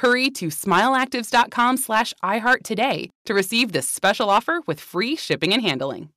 Hurry to smileactives.com slash iHeart today to receive this special offer with free shipping and handling.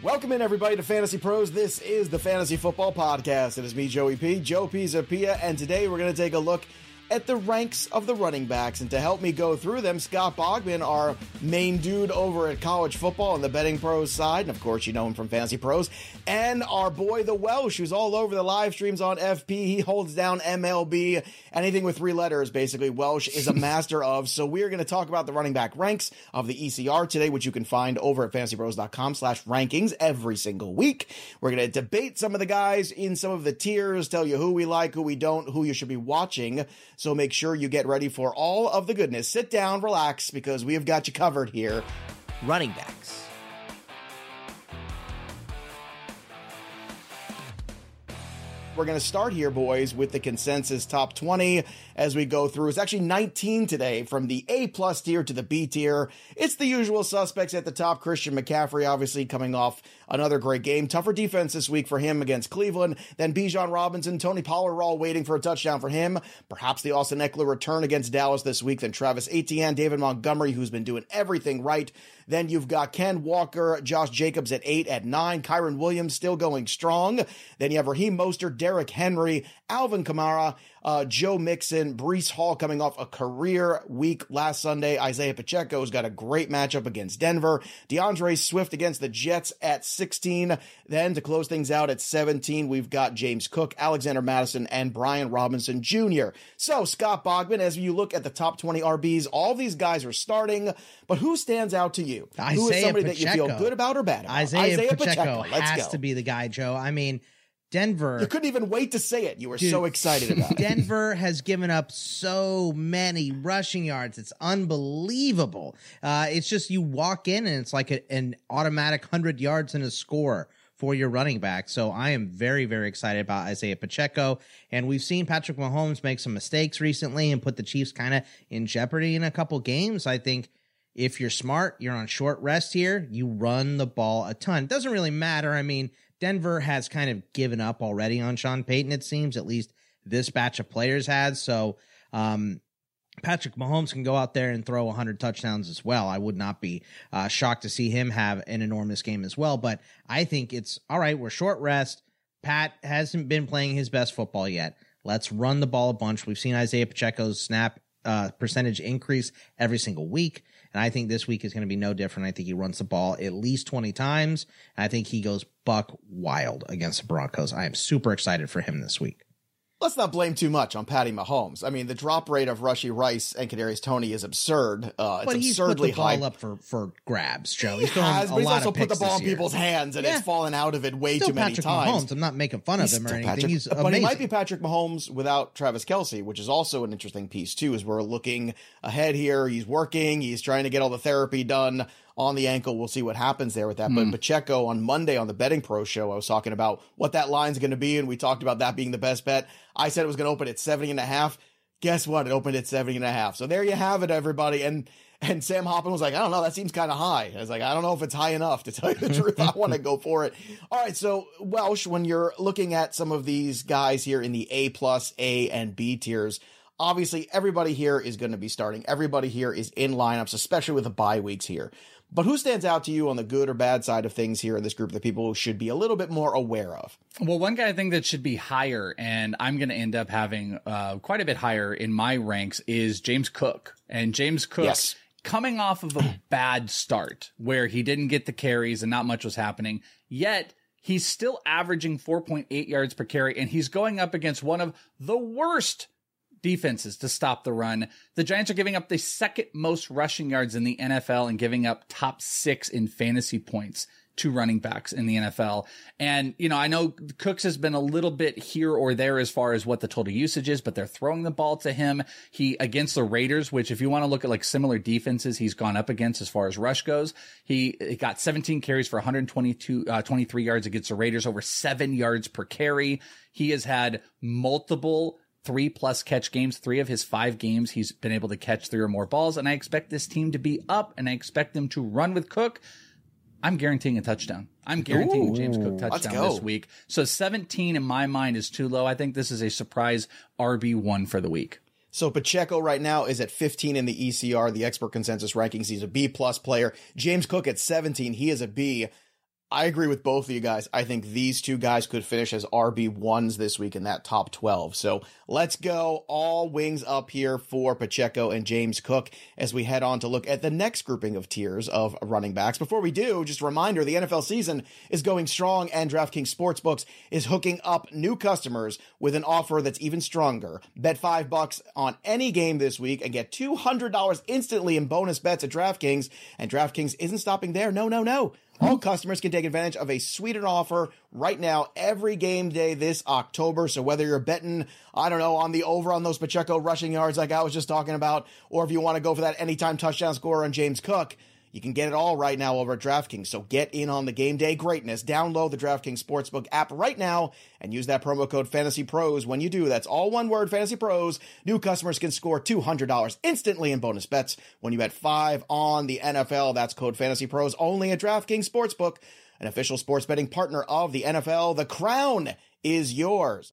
Welcome in, everybody, to Fantasy Pros. This is the Fantasy Football Podcast. It is me, Joey P, Joe Pisapia, and today we're going to take a look at the ranks of the running backs. And to help me go through them, Scott Bogman, our main dude over at college football on the betting pros side. And of course, you know him from Fantasy Pros. And our boy, the Welsh, who's all over the live streams on FP. He holds down MLB. Anything with three letters, basically, Welsh is a master of. So we're going to talk about the running back ranks of the ECR today, which you can find over at fantasypros.com slash rankings every single week. We're going to debate some of the guys in some of the tiers, tell you who we like, who we don't, who you should be watching. So make sure you get ready for all of the goodness. Sit down, relax, because we have got you covered here. Running backs. We're going to start here, boys, with the consensus top 20 as we go through. It's actually 19 today from the A plus tier to the B tier. It's the usual suspects at the top. Christian McCaffrey, obviously, coming off another great game. Tougher defense this week for him against Cleveland. Then Bijan Robinson, Tony Pollard all waiting for a touchdown for him. Perhaps the Austin Ekeler return against Dallas this week. Then Travis Etienne, David Montgomery, who's been doing everything right. Then you've got Ken Walker, Josh Jacobs at eight, at nine. Kyren Williams still going strong. Then you have Raheem Mostert, Derrick Henry, Alvin Kamara, uh, Joe Mixon, Breece Hall coming off a career week last Sunday. Isiah Pacheco's got a great matchup against Denver. D'Andre Swift against the Jets at 16. Then to close things out at 17, we've got James Cook, Alexander Mattison, and Brian Robinson Jr. So, Scott Bogman, as you look at the top 20 RBs, all these guys are starting, but who stands out to you? Isiah who is somebody Pacheco. that you feel good about or bad about? Isiah, Pacheco, Pacheco. Let's has go. to be the guy, Joe. I mean, Denver. You couldn't even wait to say it. You were Dude, so excited about it. Denver has given up so many rushing yards. It's unbelievable. Uh, it's just you walk in and it's like a, an automatic 100 yards and a score for your running back. So I am very, very excited about Isiah Pacheco. And we've seen Patrick Mahomes make some mistakes recently and put the Chiefs kind of in jeopardy in a couple games. I think if you're smart, you're on short rest here, you run the ball a ton. It doesn't really matter. I mean, Denver has kind of given up already on Sean Payton, it seems, at least this batch of players has. So, um, Patrick Mahomes can go out there and throw 100 touchdowns as well. I would not be uh, shocked to see him have an enormous game as well. But I think it's all right. We're short rest. Pat hasn't been playing his best football yet. Let's run the ball a bunch. We've seen Isiah Pacheco's snap uh, percentage increase every single week. And I think this week is going to be no different. I think he runs the ball at least 20 times. I think he goes buck wild against the Broncos. I am super excited for him this week. Let's not blame too much on Patty Mahomes. I mean, the drop rate of Rashee Rice and Kadarius Toney is absurd. Uh, it's but he's put absurdly the ball high. up for, for grabs, Joe. He He's throwing has, but he's also put the ball in people's hands, and Yeah. it's fallen out of it way Still too many Patrick times. Mahomes. I'm not making fun of him or anything. Patrick- he's but amazing. he might be Patrick Mahomes without Travis Kelce, which is also an interesting piece too. As we're looking ahead here, he's working, he's trying to get all the therapy done on the ankle. We'll see what happens there with that. Hmm. But Pacheco on Monday on the Betting Pro show, I was talking about what that line's going to be, and we talked about that being the best bet. I said it was going to open at 70 and a half. Guess what? It opened at 70 and a half. So there you have it, everybody. And and Sam Hoppen was like, I don't know, that seems kind of high. I was like, I don't know if it's high enough to tell you the truth. I want to go for it. All right, so Welsh, when you're looking at some of these guys here in the A plus, A and B tiers, obviously everybody here is going to be starting. Everybody here is in lineups, especially with the bye weeks here. But who stands out to you on the good or bad side of things here in this group that people should be a little bit more aware of? Well, one guy I think that should be higher, and I'm going to end up having uh, quite a bit higher in my ranks, is James Cook. And James Cook, Yes. coming off of a bad start where he didn't get the carries and not much was happening, yet he's still averaging 4.8 yards per carry, and he's going up against one of the worst defenses to stop the run. The Giants are giving up the second most rushing yards in the NFL and giving up top six in fantasy points. to running backs in the NFL. And, you know, I know Cooks has been a little bit here or there as far as what the total usage is, but they're throwing the ball to him. He, against the Raiders, which if you want to look at like similar defenses he's gone up against as far as rush goes, he, he got 17 carries for 122, uh, 23 yards against the Raiders, over seven yards per carry. He has had multiple three plus catch games. Three of his five games, he's been able to catch three or more balls. And I expect this team to be up and I expect them to run with Cook. I'm guaranteeing a touchdown. I'm guaranteeing Ooh, a James Cook touchdown this week. So 17 in my mind is too low. I think this is a surprise RB1 for the week. So Pacheco right now is at 15 in the ECR, the expert consensus rankings. He's a B plus player. James Cook at 17, he is a B. I agree with both of you guys. I think these two guys could finish as RB1s this week in that top 12. So let's go all wings up here for Pacheco and James Cook as we head on to look at the next grouping of tiers of running backs. Before we do, just a reminder the NFL season is going strong and DraftKings Sportsbooks is hooking up new customers with an offer that's even stronger. Bet five bucks on any game this week and get $200 instantly in bonus bets at DraftKings. And DraftKings isn't stopping there. No, no, no. All customers can take advantage of a sweetened offer right now every game day this October. So whether you're betting, I don't know, on the over on those Pacheco rushing yards like I was just talking about, or if you want to go for that anytime touchdown score on James Cook, you can get it all right now over at DraftKings. So get in on the game day greatness. Download the DraftKings Sportsbook app right now and use that promo code Fantasy Pros when you do. That's all one word, Fantasy Pros. New customers can score $200 instantly in bonus bets when you bet five on the NFL. That's code Fantasy Pros only at DraftKings Sportsbook, an official sports betting partner of the NFL. The crown is yours.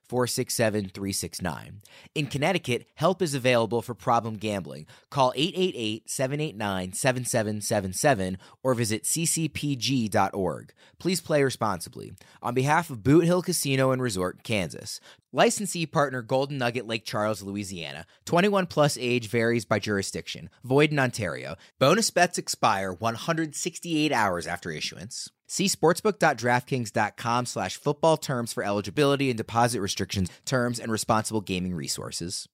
467 369. In Connecticut, help is available for problem gambling. Call 888 789 7777 or visit ccpg.org. Please play responsibly. On behalf of Boot Hill Casino and Resort, Kansas, licensee partner Golden Nugget Lake Charles, Louisiana. 21 plus age varies by jurisdiction. Void in Ontario. Bonus bets expire 168 hours after issuance. See sportsbook.draftkings.com slash football terms for eligibility and deposit restrictions, terms, and responsible gaming resources.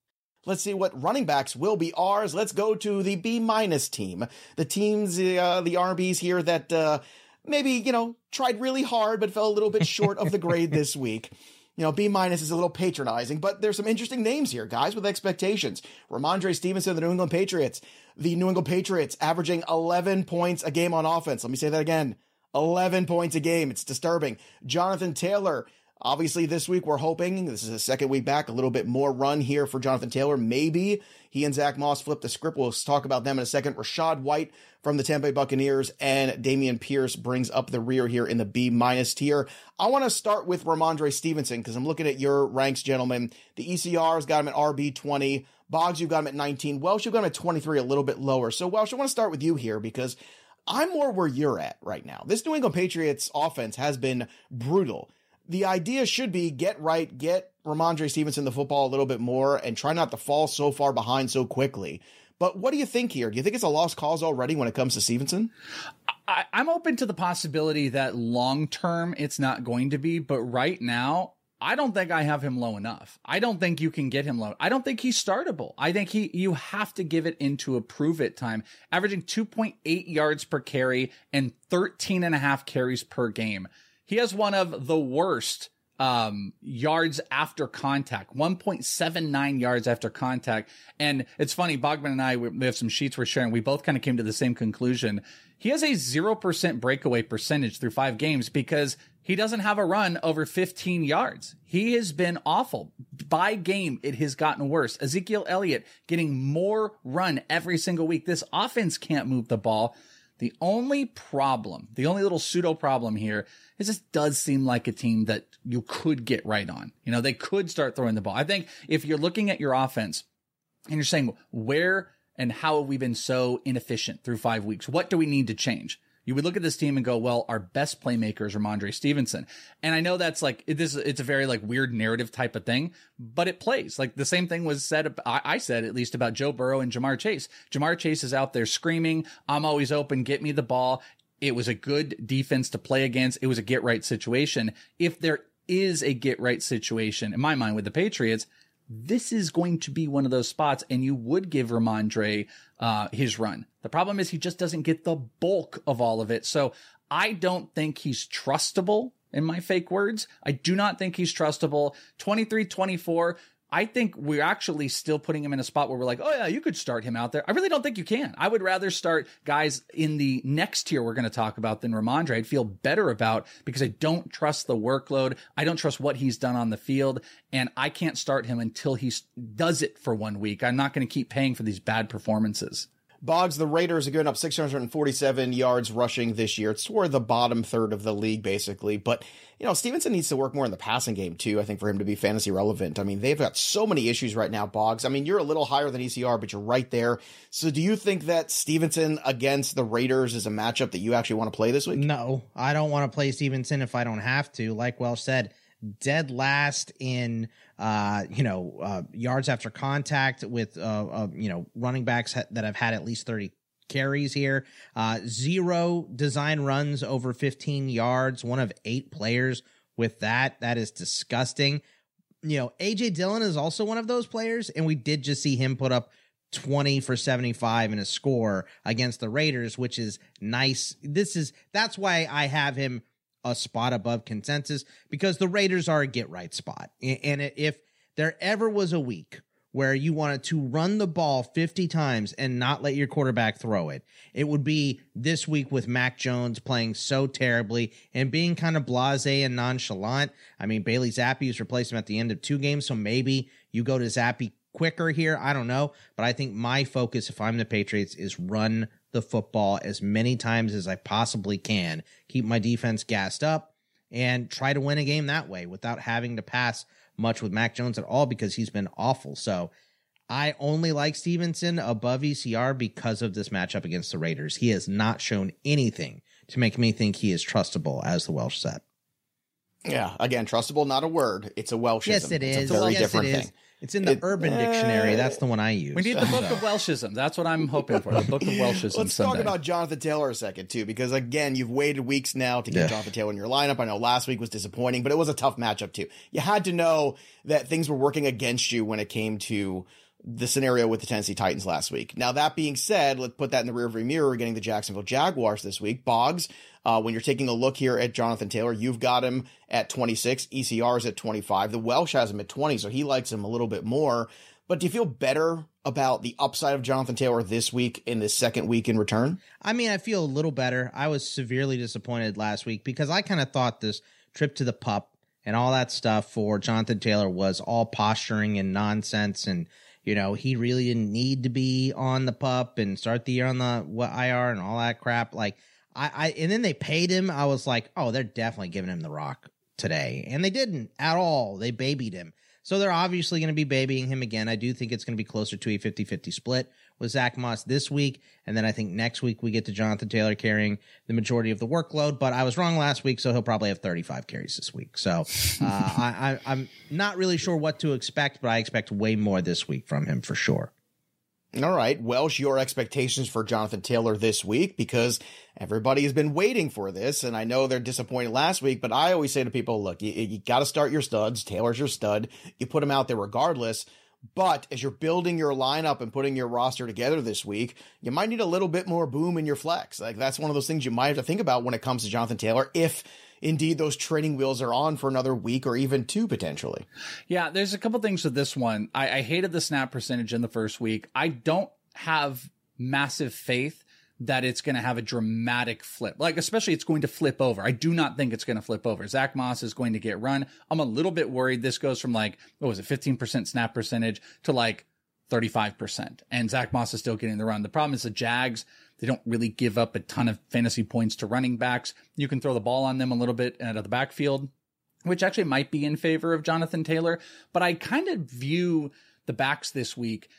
Let's see what running backs will be ours. Let's go to the B minus team. The teams, uh, the RBs here that uh, maybe, you know, tried really hard but fell a little bit short of the grade this week. You know, B minus is a little patronizing, but there's some interesting names here, guys, with expectations. Rhamondre Stevenson, the New England Patriots. The New England Patriots averaging 11 points a game on offense. Let me say that again. 11 points a game. It's disturbing. Jonathan Taylor. Obviously, this week we're hoping this is a second week back, a little bit more run here for Jonathan Taylor. Maybe he and Zach Moss flip the script. We'll talk about them in a second. Rachaad White from the Tampa Bay Buccaneers and Dameon Pierce brings up the rear here in the B minus tier. I want to start with Rhamondre Stevenson because I'm looking at your ranks, gentlemen. The ECR's got him at RB 20. Boggs, you've got him at 19. Welsh, you've got him at 23, a little bit lower. So, Welsh, I want to start with you here because I'm more where you're at right now. This New England Patriots offense has been brutal. The idea should be get right, get Rhamondre Stevenson the football a little bit more, and try not to fall so far behind so quickly. But what do you think here? Do you think it's a lost cause already when it comes to Stevenson? I, am open to the possibility that long term it's not going to be, but right now I don't think I have him low enough. I don't think you can get him low. I don't think he's startable. I think he you have to give it into a prove it time, averaging 2.8 yards per carry and 13 and a half carries per game. He has one of the worst um, yards after contact, 1.79 yards after contact. And it's funny, Bogman and I, we have some sheets we're sharing. We both kind of came to the same conclusion. He has a 0% breakaway percentage through five games because he doesn't have a run over 15 yards. He has been awful. By game, it has gotten worse. Ezekiel Elliott getting more run every single week. This offense can't move the ball. The only problem, the only little pseudo problem here is this does seem like a team that you could get right on. You know, they could start throwing the ball. I think if you're looking at your offense and you're saying, where and how have we been so inefficient through five weeks? What do we need to change? you would look at this team and go, well, our best playmakers are Rhamondre Stevenson. And I know that's like, it, this, it's a very like weird narrative type of thing, but it plays. Like the same thing was said, I, said at least about Joe Burrow and Ja'Marr Chase. Ja'Marr Chase is out there screaming, I'm always open, get me the ball. It was a good defense to play against. It was a get right situation. If there is a get right situation in my mind with the Patriots, this is going to be one of those spots, and you would give Rhamondre uh, his run. The problem is he just doesn't get the bulk of all of it. So I don't think he's trustable in my fake words. I do not think he's trustable. 23 24. I think we're actually still putting him in a spot where we're like, oh yeah, you could start him out there. I really don't think you can. I would rather start guys in the next tier we're going to talk about than Rhamondre. I'd feel better about because I don't trust the workload. I don't trust what he's done on the field, and I can't start him until he does it for one week. I'm not going to keep paying for these bad performances. Boggs, the Raiders are giving up 647 yards rushing this year. It's toward the bottom third of the league, basically. But, you know, Stevenson needs to work more in the passing game, too, I think, for him to be fantasy relevant. I mean, they've got so many issues right now, Boggs. I mean, you're a little higher than ECR, but you're right there. So do you think that Stevenson against the Raiders is a matchup that you actually want to play this week? No, I don't want to play Stevenson if I don't have to. Like Welsh said, dead last in uh, you know uh, yards after contact with uh, uh you know running backs ha- that have had at least 30 carries here. Uh, zero design runs over 15 yards one of eight players with that. That is disgusting. You know aj dillon is also one of those players and we did just see him put up 20 for 75 in a score against the Raiders, which is nice. This is that's why I have him a spot above consensus because the Raiders are a get right spot. And if there ever was a week where you wanted to run the ball 50 times and not let your quarterback throw it, it would be this week with Mac Jones playing so terribly and being kind of blase and nonchalant. I mean, Bailey Zappe's replaced him at the end of two games, so maybe you go to Zappe quicker here. I don't know. But I think my focus, if I'm the Patriots, is run the football as many times as I possibly can, keep my defense gassed up, and try to win a game that way without having to pass much with Mac Jones at all because he's been awful. So I only like Stevenson above ECR because of this matchup against the Raiders. He has not shown anything to make me think he is trustable, as the Welsh said. Yeah, again, trustable, not a word. It's a Welsh. Yes, it is. It's a very yes, different it is. Thing. It's in the It- Urban Dictionary. That's the one I use. We need the book of Welshism. That's what I'm hoping for. The book of Welshism. Let's someday. talk about Jonathan Taylor a second too, because again, you've waited weeks now to get Yeah. Jonathan Taylor in your lineup. I know last week was disappointing, but it was a tough matchup too. You had to know that things were working against you when it came to the scenario with the Tennessee Titans last week. Now that being said, let's put that in the rearview mirror. We're getting the Jacksonville Jaguars this week, Boggs. Uh, when you're taking a look here at Jonathan Taylor, you've got him at 26. ECR is at 25. The Welsh has him at 20, so he likes him a little bit more. But do you feel better about the upside of Jonathan Taylor this week in this second week in return? I mean, I feel a little better. I was severely disappointed last week because I kind of thought this trip to the pup and all that stuff for Jonathan Taylor was all posturing and nonsense. And, you know, he really didn't need to be on the pup and start the year on the IR and all that crap. Like, I, I, and then they paid him. I was like, oh, they're definitely giving him the rock today. And they didn't at all. They babied him. So they're obviously going to be babying him again. I do think it's going to be closer to a 50 50 split with Zach Moss this week. And then I think next week we get to Jonathan Taylor carrying the majority of the workload. But I was wrong last week, so he'll probably have 35 carries this week. So uh, I, I, I'm not really sure what to expect, but I expect way more this week from him for sure. All right. Welsh, your expectations for Jonathan Taylor this week because everybody has been waiting for this. And I know they're disappointed last week, but I always say to people, look, you, you got to start your studs. Taylor's your stud. You put him out there regardless. But as you're building your lineup and putting your roster together this week, you might need a little bit more boom in your flex. Like that's one of those things you might have to think about when it comes to Jonathan Taylor. If indeed those training wheels are on for another week or even two potentially. Yeah, there's a couple things with this one. I, I hated the snap percentage in the first week. I don't have massive faith that it's going to have a dramatic flip. Like, especially it's going to flip over. I do not think it's going to flip over. Zach Moss is going to get run. I'm a little bit worried this goes from like, what was it, 15% snap percentage to like 35%. And Zach Moss is still getting the run. The problem is the Jags, they don't really give up a ton of fantasy points to running backs. You can throw the ball on them a little bit out of the backfield, which actually might be in favor of Jonathan Taylor. But I kind of view the backs this week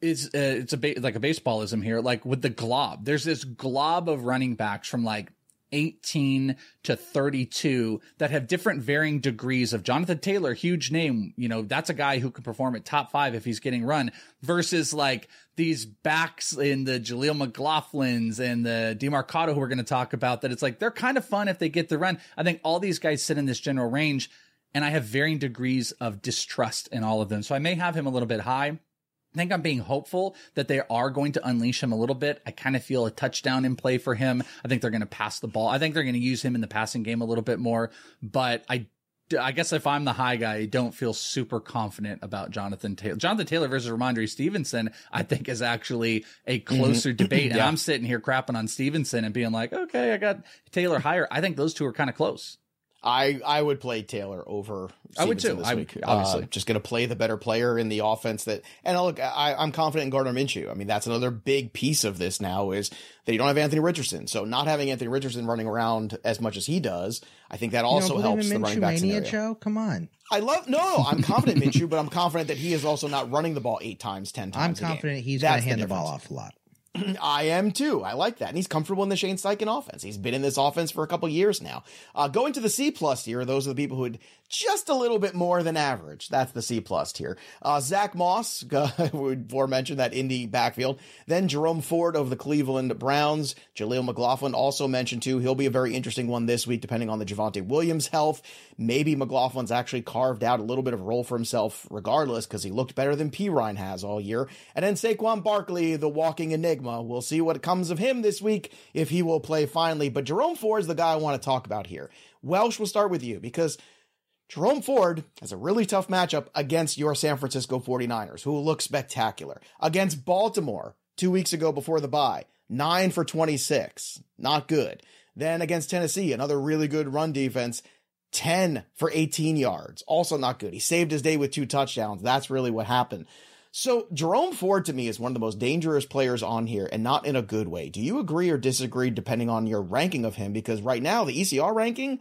is uh, it's a ba- like a baseballism here, like with the glob. There's this glob of running backs from like 18 to 32 that have different varying degrees of Jonathan Taylor, huge name. You know, that's a guy who can perform at top five if he's getting run versus like these backs in the Jaleel McLaughlin's and the Demercado who we're going to talk about that it's like they're kind of fun if they get the run. I think all these guys sit in this general range. and I have varying degrees of distrust in all of them. So I may have him a little bit high. I think I'm being hopeful that they are going to unleash him a little bit. I kind of feel a touchdown in play for him. I think they're going to pass the ball. I think they're going to use him in the passing game a little bit more, but I I guess if I'm the high guy, I don't feel super confident about Jonathan Taylor. Jonathan Taylor versus Rhamondre Stevenson, I think is actually a closer mm-hmm. debate. And. I'm sitting here crapping on Stevenson and being like, okay, I got Taylor higher. I think those two are kind of close. I I would play Taylor over. Stevenson I would too. I, week. Obviously, uh, just going to play the better player in the offense. That and look, I, I'm confident in Gardner Minshew. I mean, that's another big piece of this now is that you don't have Anthony Richardson. So not having Anthony Richardson running around as much as he does, I think that also helps the running back scenario. Joe, come on. I love no, I'm confident Minshew, but I'm confident that he is also not running the ball eight times, ten times. I'm confident he's going to hand the, the ball off a lot. I am too. I like that. And he's comfortable in the Shane Steichen offense. He's been in this offense for a couple years now. Uh, going to the C plus here, those are the people who had just a little bit more than average. That's the C plus tier. Uh, Zach Moss, we before mentioned that Indy backfield. Then Jerome Ford of the Cleveland Browns. Jaleel McLaughlin also mentioned too. He'll be a very interesting one this week, depending on the Javonte Williams health. Maybe McLaughlin's actually carved out a little bit of role for himself regardless, because he looked better than Perine has all year. And then Saquon Barkley, the walking enigma. We'll see what comes of him this week if he will play finally. But Jerome Ford is the guy I want to talk about here. Welsh, we'll start with you because Jerome Ford has a really tough matchup against your San Francisco 49ers, who look spectacular. Against Baltimore two weeks ago before the bye, 9 for 26. Not good. Then against Tennessee, another really good run defense, 10 for 18 yards. Also not good. He saved his day with two touchdowns. That's really what happened. So Jerome Ford to me is one of the most dangerous players on here and not in a good way. Do you agree or disagree depending on your ranking of him? Because right now the ECR ranking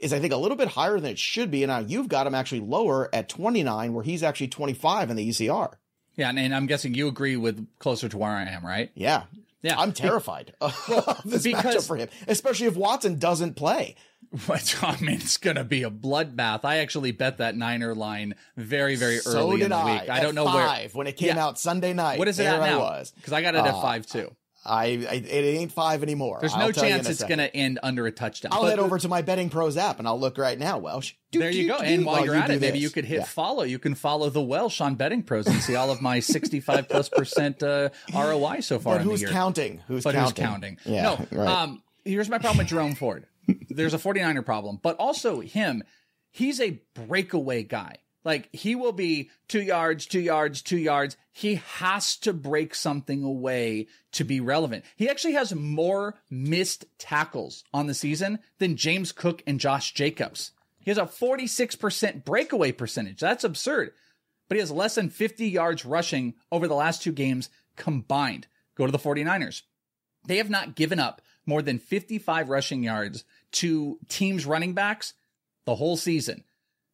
is I think a little bit higher than it should be. And now you've got him actually lower at 29, where he's actually 25 in the ECR. Yeah, and, and I'm guessing you agree with closer to where I am, right? Yeah. Yeah. I'm terrified of this because, matchup for him, especially if Watson doesn't play. Which, I mean, it's going to be a bloodbath. I actually bet that Niner line very, very so early in the I. week. I, don't know five, where. when it came yeah. out Sunday night. What is it at now? Because I got it uh, at five too. I, I, it ain't five anymore. There's no chance it's going to end under a touchdown. I'll but head over to my betting pros app and I'll look right now. Welsh. there you go. and while you're you at it, maybe you could hit yeah. follow. You can follow the Welsh on betting pros and see all of my 65 plus percent uh, ROI so far. But who's counting? Who's but counting? who's counting? Yeah, no. Right. Um, here's my problem with Jerome Ford. There's a 49er problem, but also him. He's a breakaway guy. Like he will be two yards, two yards, two yards. He has to break something away to be relevant. He actually has more missed tackles on the season than James Cook and Josh Jacobs. He has a 46% breakaway percentage. That's absurd. But he has less than 50 yards rushing over the last two games combined. Go to the 49ers. They have not given up more than 55 rushing yards to teams running backs the whole season.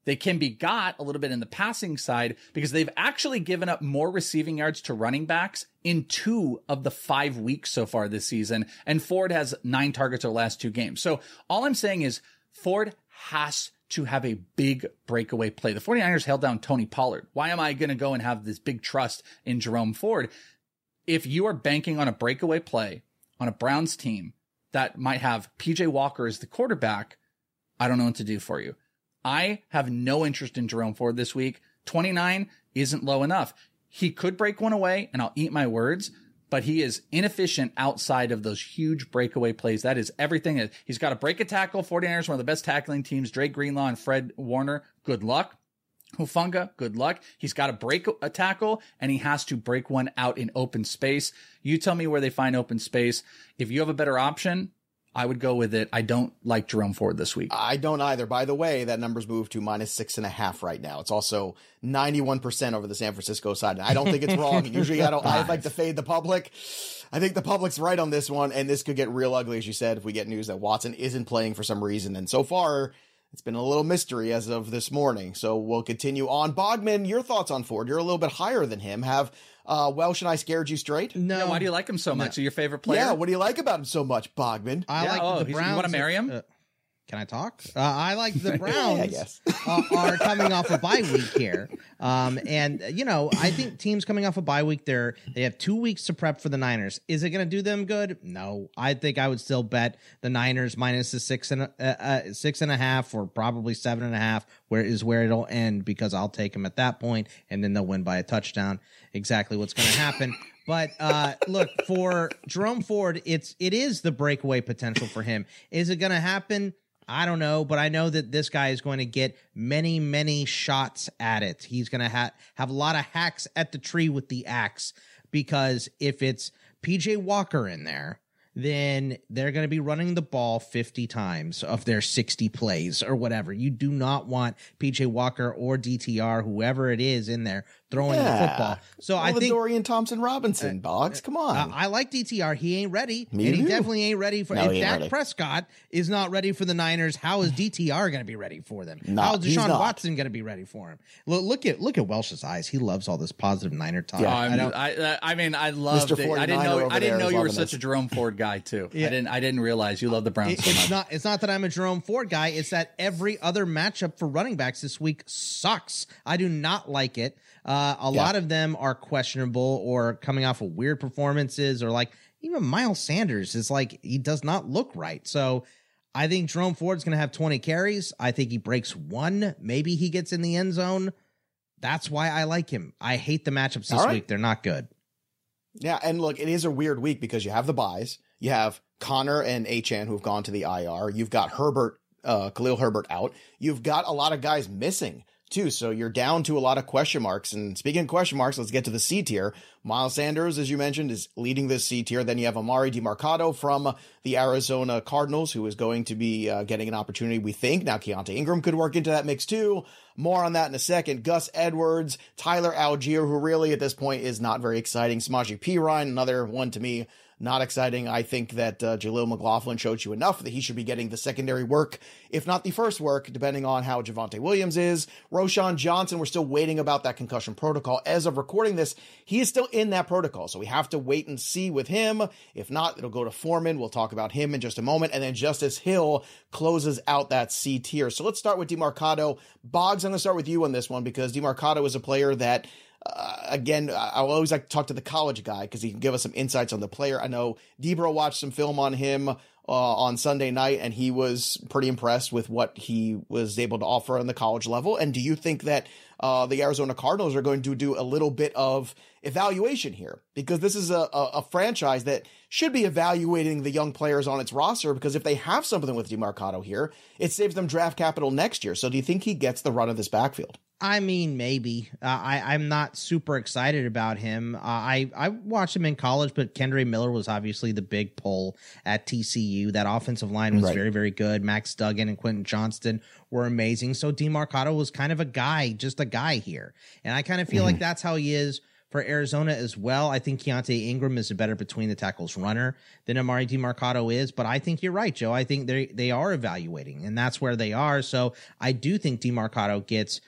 They can be got a little bit in the passing side because they've actually given up more receiving yards to running backs in two of the five weeks so far this season. And Ford has nine targets over the last two games. So all I'm saying is Ford has to have a big breakaway play. The 49ers held down Tony Pollard. Why am I going to go and have this big trust in Jerome Ford? If you are banking on a breakaway play on a Browns team that might have PJ Walker as the quarterback, I don't know what to do for you. I have no interest in Jerome Ford this week. 29 isn't low enough. He could break one away and I'll eat my words, but he is inefficient outside of those huge breakaway plays. That is everything. He's got to break a tackle. 49ers, one of the best tackling teams. Dre Greenlaw and Fred Warner. Good luck. Hufanga, good luck. He's got to break a tackle and he has to break one out in open space. You tell me where they find open space. If you have a better option, I would go with it. I don't like Jerome Ford this week. I don't either. By the way, that number's moved to minus six and a half right now. It's also 91% over the San Francisco side. And I don't think it's wrong. Usually I don't, I like to fade the public. I think the public's right on this one. And this could get real ugly, as you said, if we get news that Watson isn't playing for some reason. And so far, it's been a little mystery as of this morning. So we'll continue on. Bogman, your thoughts on Ford? You're a little bit higher than him. Have uh, Welsh and I scared you straight? No. Yeah, why do you like him so much? No. Are your favorite player? Yeah. What do you like about him so much, Bogman? I yeah, like oh, the Browns. You want to marry him? Uh, can I talk? Uh, I like the Browns uh, are coming off a bye week here, um, and you know I think teams coming off a bye week, they're they have two weeks to prep for the Niners. Is it going to do them good? No, I think I would still bet the Niners minus the six and uh, uh, six and a half, or probably seven and a half, where is where it'll end because I'll take them at that point, and then they'll win by a touchdown. Exactly what's going to happen. But uh, look for Jerome Ford, it's it is the breakaway potential for him. Is it going to happen? I don't know, but I know that this guy is going to get many, many shots at it. He's going to ha- have a lot of hacks at the tree with the axe because if it's PJ Walker in there, then they're going to be running the ball 50 times of their 60 plays or whatever. You do not want PJ Walker or DTR, whoever it is in there, throwing Yeah. the football. So All I the think Dorian Thompson Robinson, Boggs. Come on. uh, I like DTR. He ain't ready, Me and he too. definitely ain't ready for. No, if Dak ready. Prescott is not ready for the Niners, how is DTR going to be ready for them? No, how is he's Deshaun. Watson going to be ready for him? Look, look at look at Welsh's eyes. He loves all this positive Niner talk. Yeah. I I'm- don't. I, I, I mean, I love. It. I didn't know. I didn't know you were such this. a Jerome Ford guy too. Yeah. I didn't. I didn't realize you love the Browns It- so it's not. It's not that I'm a Jerome Ford guy. It's that every other matchup for running backs this week sucks. I do not like it. Uh, a Yeah. lot of them are questionable or coming off of weird performances, or like even Miles Sanders is like he does not look right. So I think Jerome Ford's going to have 20 carries. I think he breaks one. Maybe he gets in the end zone. That's why I like him. I hate the matchups this right. week. They're not good. Yeah, and look, it is a weird week because you have the buys. You have Conner and Achane who've gone to the IR. You've got Herbert, uh, Khalil Herbert out. You've got a lot of guys missing too. So you're down to a lot of question marks. And speaking of question marks, let's get to the C tier. Miles Sanders, as you mentioned, is leading this C tier. Then you have Emari Demercado from the Arizona Cardinals, who is going to be uh, getting an opportunity, we think. Now, Keaontay Ingram could work into that mix too. More on that in a second. Gus Edwards, Tyler Allgeier, who really at this point is not very exciting. Samaje Perine, another one to me, not exciting. I think that uh, Jaleel McLaughlin showed you enough that he should be getting the secondary work, if not the first work, depending on how Javonte Williams is. Roschon Johnson, we're still waiting about that concussion protocol. As of recording this, he is still in that protocol, so we have to wait and see with him. If not, it'll go to Foreman. We'll talk about him in just a moment. And then Justice Hill closes out that C tier. So let's start with Demercado. Boggs, I'm going to start with you on this one because Demercado is a player that uh, again, I I always like to talk to the college guy because he can give us some insights on the player. I know Debro watched some film on him uh, on Sunday night, and he was pretty impressed with what he was able to offer on the college level. And do you think that uh, the Arizona Cardinals are going to do a little bit of evaluation here? Because this is a, a, a franchise that should be evaluating the young players on its roster. Because if they have something with Demercado here, it saves them draft capital next year. So do you think he gets the run of this backfield? I mean, maybe. Uh, I I'm not super excited about him. Uh, I I watched him in college, but Kendre Miller was obviously the big pull at TCU. That offensive line was Right. very very good. Max Duggan and Quentin Johnston were amazing. So Demercado was kind of a guy, just a guy here, and I kind of feel like that's how he is. For Arizona as well, I think Keaontay Ingram is a better between the tackles runner than Emari Demercado is. But I think you're right, Joe. I think they they are evaluating, and that's where they are. So I do think DeMarcado gets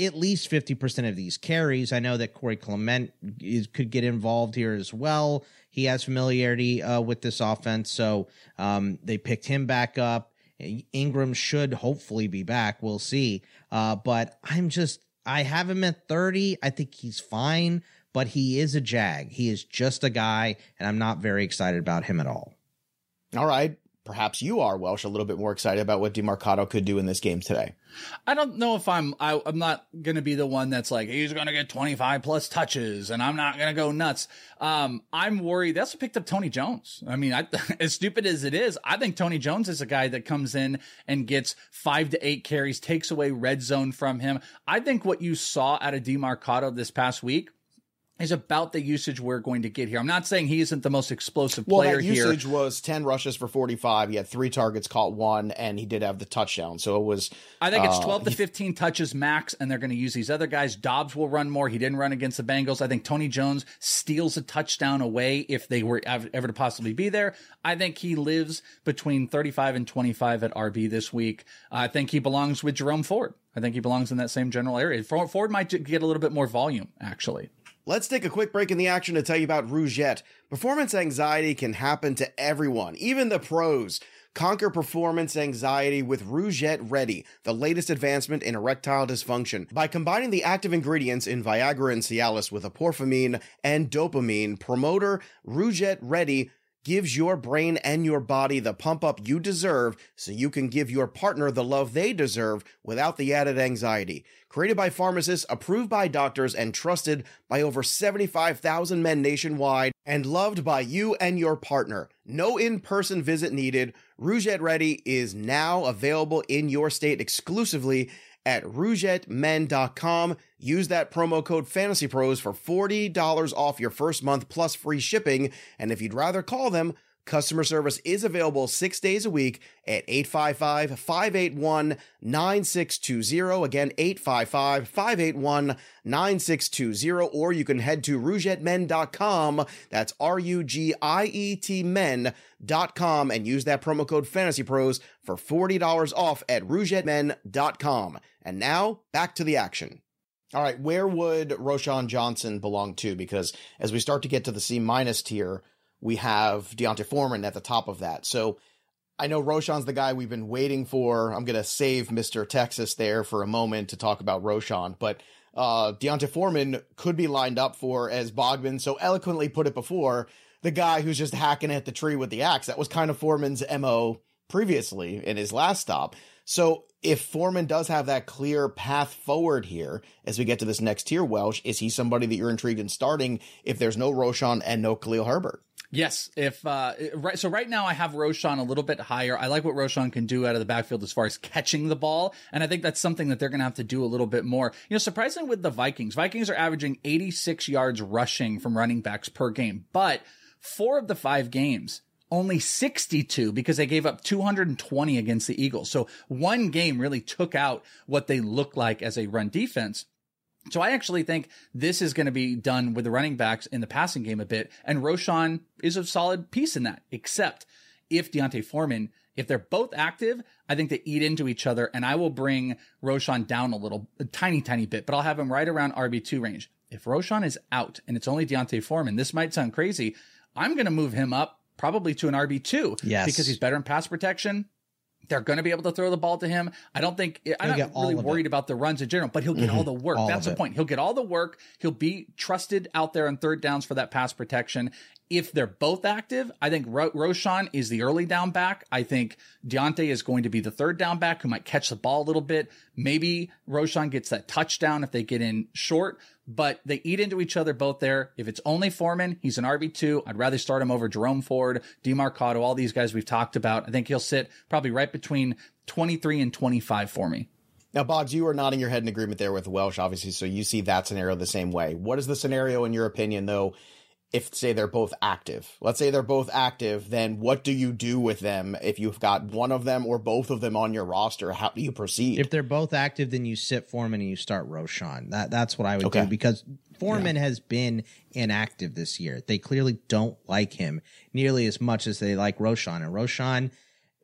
at least 50% of these carries. I know that Corey Clement is, could get involved here as well. He has familiarity uh, with this offense. So um, they picked him back up. Ingram should hopefully be back. We'll see. Uh, but I'm just, I have him at 30. I think he's fine, but he is a Jag. He is just a guy, and I'm not very excited about him at all. All right. Perhaps you are, Welsh, a little bit more excited about what Demercado could do in this game today. I don't know if I'm. I, I'm not going to be the one that's like he's going to get 25 plus touches, and I'm not going to go nuts. Um, I'm worried. They also picked up Tony Jones. I mean, I, as stupid as it is, I think Tony Jones is a guy that comes in and gets five to eight carries, takes away red zone from him. I think what you saw out of Demercado this past week is about the usage we're going to get here. I'm not saying he isn't the most explosive Well, player that here. usage was 10 rushes for 45. He had three targets, caught one, and he did have the touchdown. So it was. I think it's uh, 12 to 15 touches max, and they're going to use these other guys. Dobbs will run more. He didn't run against the Bengals. I think Tony Jones steals a touchdown away if they were ever to possibly be there. I think he lives between 35 and 25 at RB this week. I think he belongs with Jerome Ford. I think he belongs in that same general area. Ford might get a little bit more volume, actually. Let's take a quick break in the action to tell you about Rugiet. Performance anxiety can happen to everyone, even the pros. Conquer performance anxiety with Rugiet Ready, the latest advancement in erectile dysfunction. By combining the active ingredients in Viagra and Cialis with apomorphine and dopamine, promoter Rugiet Ready gives your brain and your body the pump up you deserve so you can give your partner the love they deserve without the added anxiety. Created by pharmacists, approved by doctors, and trusted by over 75,000 men nationwide, and loved by you and your partner. No in person visit needed. Rugiet Ready is now available in your state exclusively at rugietmen.com. Use that promo code FantasyPros for $40 off your first month plus free shipping. And if you'd rather call them, customer service is available six days a week at 855 581 9620. Again, 855 581 9620. Or you can head to rugietmen.com. That's R U G I E T men.com and use that promo code FantasyPros for $40 off at rugietmen.com. And now back to the action. All right, where would Roschon Johnson belong to? Because as we start to get to the C minus tier, we have D'Onta Foreman at the top of that. So I know Roschon's the guy we've been waiting for. I'm going to save Mr. Texas there for a moment to talk about Roschon, but uh, D'Onta Foreman could be lined up for, as Bogman so eloquently put it before, the guy who's just hacking at the tree with the axe. That was kind of Foreman's MO previously in his last stop. So if Foreman does have that clear path forward here as we get to this next tier, Welsh, is he somebody that you're intrigued in starting if there's no Roschon and no Khalil Herbert? Yes, if uh, right. So right now I have Roschon a little bit higher. I like what Roschon can do out of the backfield as far as catching the ball, and I think that's something that they're going to have to do a little bit more. You know, surprisingly with the Vikings, Vikings are averaging 86 yards rushing from running backs per game, but four of the five games only 62 because they gave up 220 against the Eagles. So one game really took out what they look like as a run defense. So I actually think this is going to be done with the running backs in the passing game a bit. And Roschon is a solid piece in that, except if D'Onta Foreman, if they're both active, I think they eat into each other and I will bring Roschon down a little, a tiny, tiny bit, but I'll have him right around RB2 range. If Roschon is out and it's only D'Onta Foreman, this might sound crazy. I'm going to move him up probably to an RB2. Yes. Because he's better in pass protection. They're going to be able to throw the ball to him. I don't think I'm not really worried it. about the runs in general, but he'll get all the work. All That's the it. point. He'll get all the work. He'll be trusted out there on third downs for that pass protection. If they're both active, I think Ro- Roschon is the early down back. I think D'Onta is going to be the third down back who might catch the ball a little bit. Maybe Roschon gets that touchdown if they get in short, but they eat into each other both there. If it's only Foreman, he's an RB2. I'd rather start him over Jerome Ford, Demercado, all these guys we've talked about. I think he'll sit probably right between 23 and 25 for me. Now, Boggs, you are nodding your head in agreement there with Welsh, obviously, so you see that scenario the same way. What is the scenario, in your opinion, though, if, say, they're both active? Let's say they're both active, then what do you do with them if you've got one of them or both of them on your roster? How do you proceed? If they're both active, then you sit Foreman and you start Roschon. That that's what I would Okay. do because Foreman has been inactive this year. They clearly don't like him nearly as much as they like Roschon. And Roschon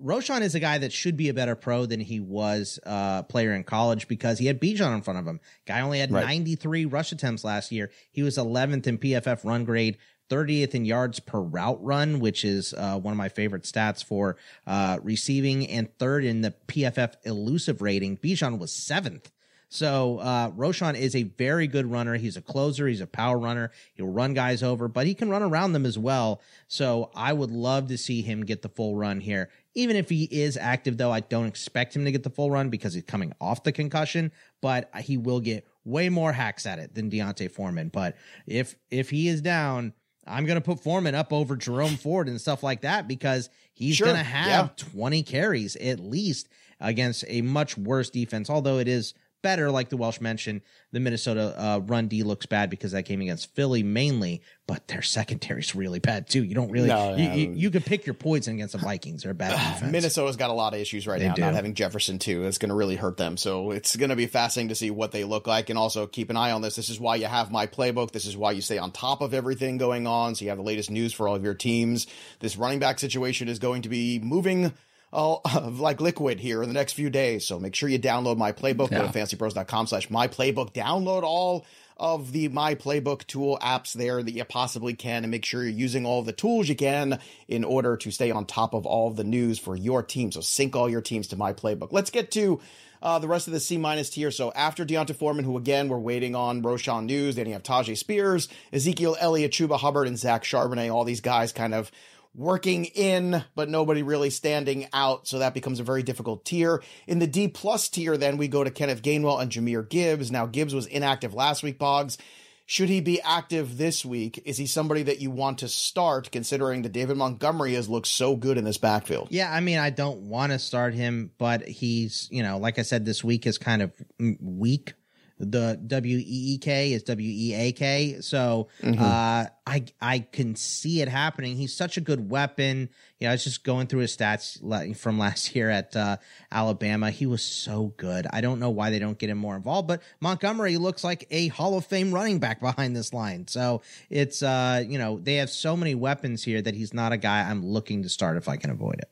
Roschon is a guy that should be a better pro than he was uh player in college because he had Bijan in front of him. Guy only had Right. 93 rush attempts last year. He was 11th in PFF run grade. 30th in yards per route run, which is uh, one of my favorite stats for uh, receiving, and third in the PFF elusive rating. Bijan was seventh. So uh, Roschon is a very good runner. He's a closer. He's a power runner. He'll run guys over, but he can run around them as well. So I would love to see him get the full run here. Even if he is active, though, I don't expect him to get the full run because he's coming off the concussion. But he will get way more hacks at it than D'Onta Foreman. But if if he is down, I'm going to put Foreman up over Jerome Ford and stuff like that because he's Sure, going to have yeah. 20 carries at least against a much worse defense. Although it is better, like the Welsh mentioned, the Minnesota uh, run D looks bad because that came against Philly mainly, but their secondary's really bad too. You don't really, No, you, no. you, you could pick your poison against the Vikings. They're a bad defense. Minnesota's got a lot of issues right They now, do. not having Jefferson too. It's going to really hurt them. So it's going to be fascinating to see what they look like, and also keep an eye on this. This is why you have my playbook. This is why you stay on top of everything going on, so you have the latest news for all of your teams. This running back situation is going to be moving. Oh, like liquid here in the next few days. So make sure you download my playbook. Go Yeah. to fantasypros.com slash my playbook. Download all of the My Playbook tool apps there that you possibly can and make sure you're using all the tools you can in order to stay on top of all the news for your team. So sync all your teams to My Playbook. Let's get to uh, the rest of the C minus tier. So after D'Onta Foreman, who again we're waiting on Roschon news, then you have Tyjae Spears, Ezekiel Elliott, Chuba Hubbard, and Zach Charbonnet. All these guys kind of working in, but nobody really standing out. So that becomes a very difficult tier. In the D plus tier, then we go to Kenneth Gainwell and Jahmyr Gibbs. Now Gibbs was inactive last week, Boggs. Should he be active this week? Is he somebody that you want to start considering that David Montgomery has looked so good in this backfield? Yeah, I mean, I don't want to start him, but he's, you know, like I said, this week is kind of weak the W E E K is W E A K. So mm-hmm. uh, I I can see it happening. He's such a good weapon. You know, I was just going through his stats from last year at uh, Alabama. He was so good. I don't know why they don't get him more involved, but Montgomery looks like a Hall of Fame running back behind this line. So it's uh, you know, they have so many weapons here that he's not a guy I'm looking to start if I can avoid it.